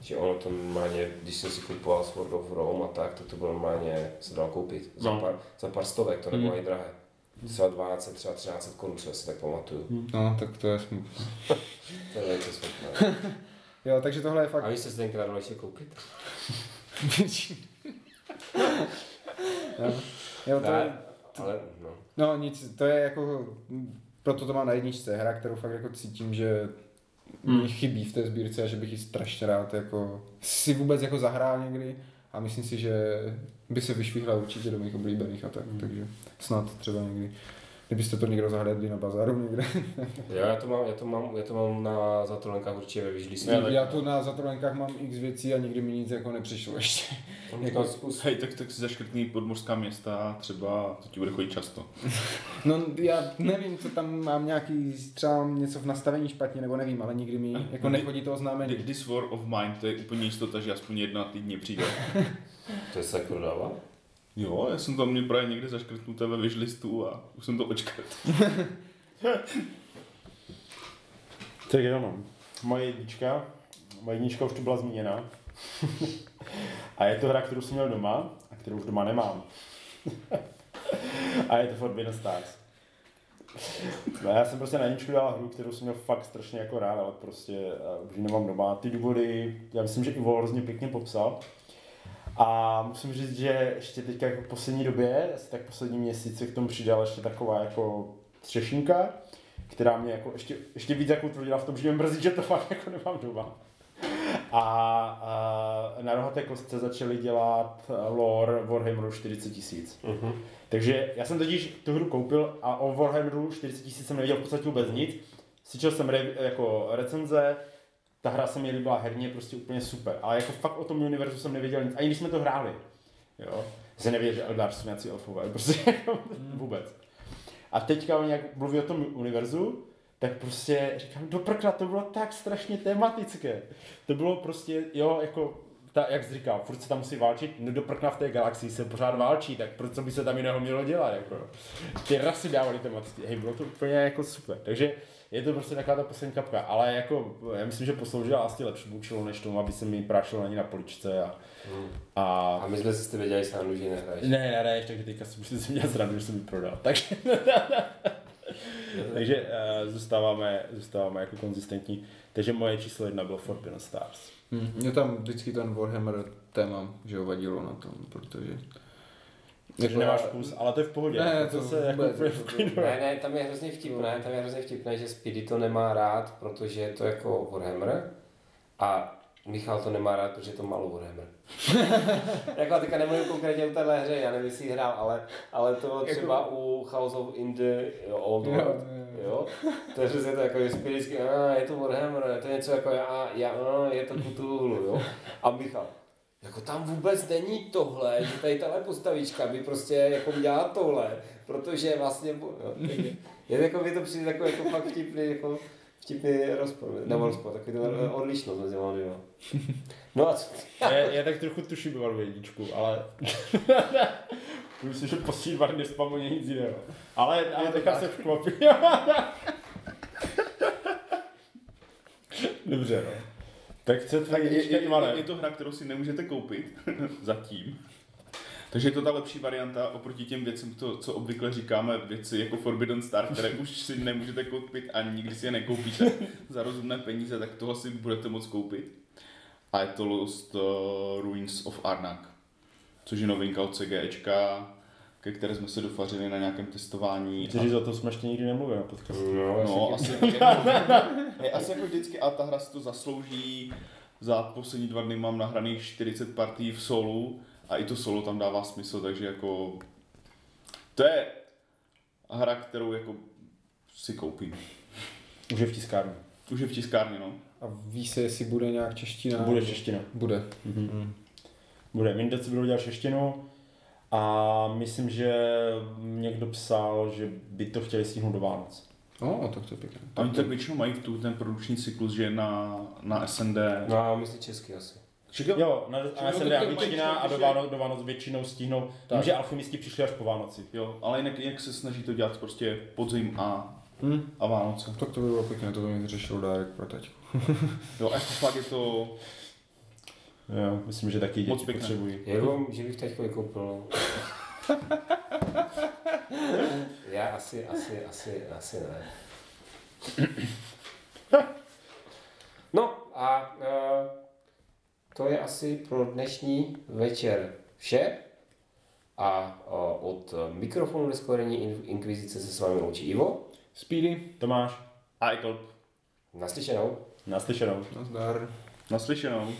Že ono to normálně, když jsem si kupoval Sword of Rome a tak, tak to bylo normálně, se dalo koupit. Za, No. pár, za pár stovek, to nebylo Hmm. ani drahé. Třeba 12, třeba 13 korun, co si tak pamatuju. No, tak to je smutné. To je velice smutné. Jo, takže tohle je fakt... A vy jste se tenkrát dali ještě koupit? jo, jo, to je, ale no. no nic, to je jako, proto to mám na jedničce, hra, kterou fakt jako cítím, že mi chybí v té sbírce a že bych ji strašně rád jako si vůbec jako zahrál někdy. A myslím si, že by se vyšvihla určitě do mých oblíbených a tak, takže snad třeba někdy. Kdybyste to někdo zahledli na bazaru někde. Jo, já to mám, já to mám, já to mám na zatrolenkách určitě ve vyžlí Já, já tu na zatrolenkách mám x věcí a nikdy mi nic jako nepřišlo ještě. Jako zkus. Hej, tak, tak si zaškrtný podmořská města, třeba to ti bude chodit často. No já nevím, co tam mám nějaký, třeba mám něco v nastavení špatně, nebo nevím, ale nikdy mi jako nechodí to oznámení. This war of mine, to je úplně jistota, že aspoň jedna týdně přijde. To se jako dává? Jo, já jsem to měl právě někde zaškrtnuté ve wishlistu a už jsem to očkrt. Tak jo, no. Moje jednička, moje jednička už tu byla zmíněna. a je to hra, kterou jsem měl doma a kterou už doma nemám. a je to Forbidden Stars. No, já jsem prostě na jedničku dal hru, kterou jsem měl fakt strašně jako rád, ale prostě uh, už nemám doma. Ty důvody, já myslím, že Ivo hrozně pěkně popsal. A musím říct, že ještě teďka jako v poslední době, asi tak poslední měsíc se k tomu přidala ještě taková jako třešinka, která mě jako ještě, ještě víc jako utvrdila v tom, že mě mrzí, že to fakt jako nemám doma. A, a na rohaté kostce začali dělat lore Warhammeru 40 tisíc. Mhm. Takže já jsem totiž tu hru koupil a o Warhammeru 40 tisíc jsem nevěděl v podstatě vůbec nic. Slyšel jsem re, jako recenze, ta hra se mi líbila herně, prostě úplně super. Ale jako fakt o tom univerzu jsem nevěděl nic, ani když jsme to hráli. Jo. Jsem nevěděl, že Eldar jsou nějací elfové, prostě jako vůbec. A teďka oni jak mluví o tom univerzu, tak prostě říkám, do prkla, to bylo tak strašně tematické. To bylo prostě, jo, jako, ta, jak jsi říkal, furt se tam musí válčit, no do prkna v té galaxii se pořád válčí, tak proč by se tam jiného mělo dělat, jako. Ty rasy dávali tematicky, hej, bylo to úplně jako super. Takže je to prostě taková ta poslední kapka, ale jako, já myslím, že posloužila asi lepší účelu, než tomu, aby se mi prášilo na ní na poličce a, a A my jsme si s tebe dělali srandu, že nehraješ. ne, ne, ne, takže teďka si musíte si dělat srandu, že jsem ji prodal. Takže, takže uh, zůstáváme, zůstáváme jako konzistentní. Takže moje číslo jedna bylo Forbidden Stars. Hm, Mě tam vždycky ten Warhammer téma, že ho vadilo na tom, protože... Takže nemáš kus, ale to je v pohodě. Ne, Jako to se jako to- v to- klidu. Ne, ne, tam je hrozně vtipné, tam je hrozně vtipné, že Speedy to nemá rád, protože je to jako Warhammer a Michal to nemá rád, protože je to malo Warhammer. jako teďka nemluvím konkrétně o téhle hře, já nevím, jestli hrál, ale, ale to třeba u House of in the Old Jo, World, jo, jo. To je přesně to jako, že a, je to Warhammer, je to něco jako, já, já, a, je to Cthulhu, jo. A Michal, jako tam vůbec není tohle, že tady tahle postavička by prostě jako dělala tohle, protože vlastně, takže je jako, mi to přijde jako, jako fakt vtipný, jako vtipný rozpor, nebo rozpor, takový to odlišnost mezi vámi, jo. No a co? Já, já tak trochu tuším Ivaru jedničku, ale... Myslím, že poslední dva dny nespamuje nic jiného. Ale, ale nechá se překvapit. Dobře, no. Tak co Tak je, je, je, je to hra, kterou si nemůžete koupit zatím. Takže je to ta lepší varianta oproti těm věcem, to, co obvykle říkáme, věci jako Forbidden Star, které už si nemůžete koupit a nikdy si je nekoupíte za rozumné peníze, tak toho si budete moct koupit. A je to Lost uh, Ruins of Arnak, což je novinka od CGEčka, ke které jsme se dofařili na nějakém testování. Chci říct, o tom jsme ještě nikdy nemluvili na podcastu. No, No, asi, je, asi jako vždycky, ale ta hra si to zaslouží. Za poslední dva dny mám nahraných 40 partí v solu a i to solo tam dává smysl, takže jako to je hra, kterou jako si koupím. Už je v tiskárně. Už je v tiskárně, no. A ví se, jestli bude nějak čeština? Bude čeština. Bude. Mhm. Bude. Mindec budou dělat češtinu a myslím, že někdo psal, že by to chtěli stihnout do Vánoc. O, tak to je pěkné. Oni tak většinou mají v tu ten produkční cyklus, že na, na SND. No a myslí česky asi. Čekaj, Jo, na, a to jsem tak angličtina a do Vánoc, do Vánoc většinou stihnou. Vím, že alchymisti přišli až po Vánoci. Jo, ale jinak jak se snaží to dělat prostě podzim a, Hm. a Vánoce. Tak to by bylo pěkné, to by mi řešil dárek pro taťku. Jo, a jako fakt je to Jo, myslím, že taky Moc děti pěkné. potřebují. Jako, že bych teď koupil. Já asi, asi, asi, asi ne. No a uh, to je asi pro dnešní večer vše. A uh, od mikrofonu Discorení Inkvizice se s vámi loučí Ivo. Speedy. Tomáš, a jako Naslyšenou. naslyšenou. Nazdar. naslyšenou.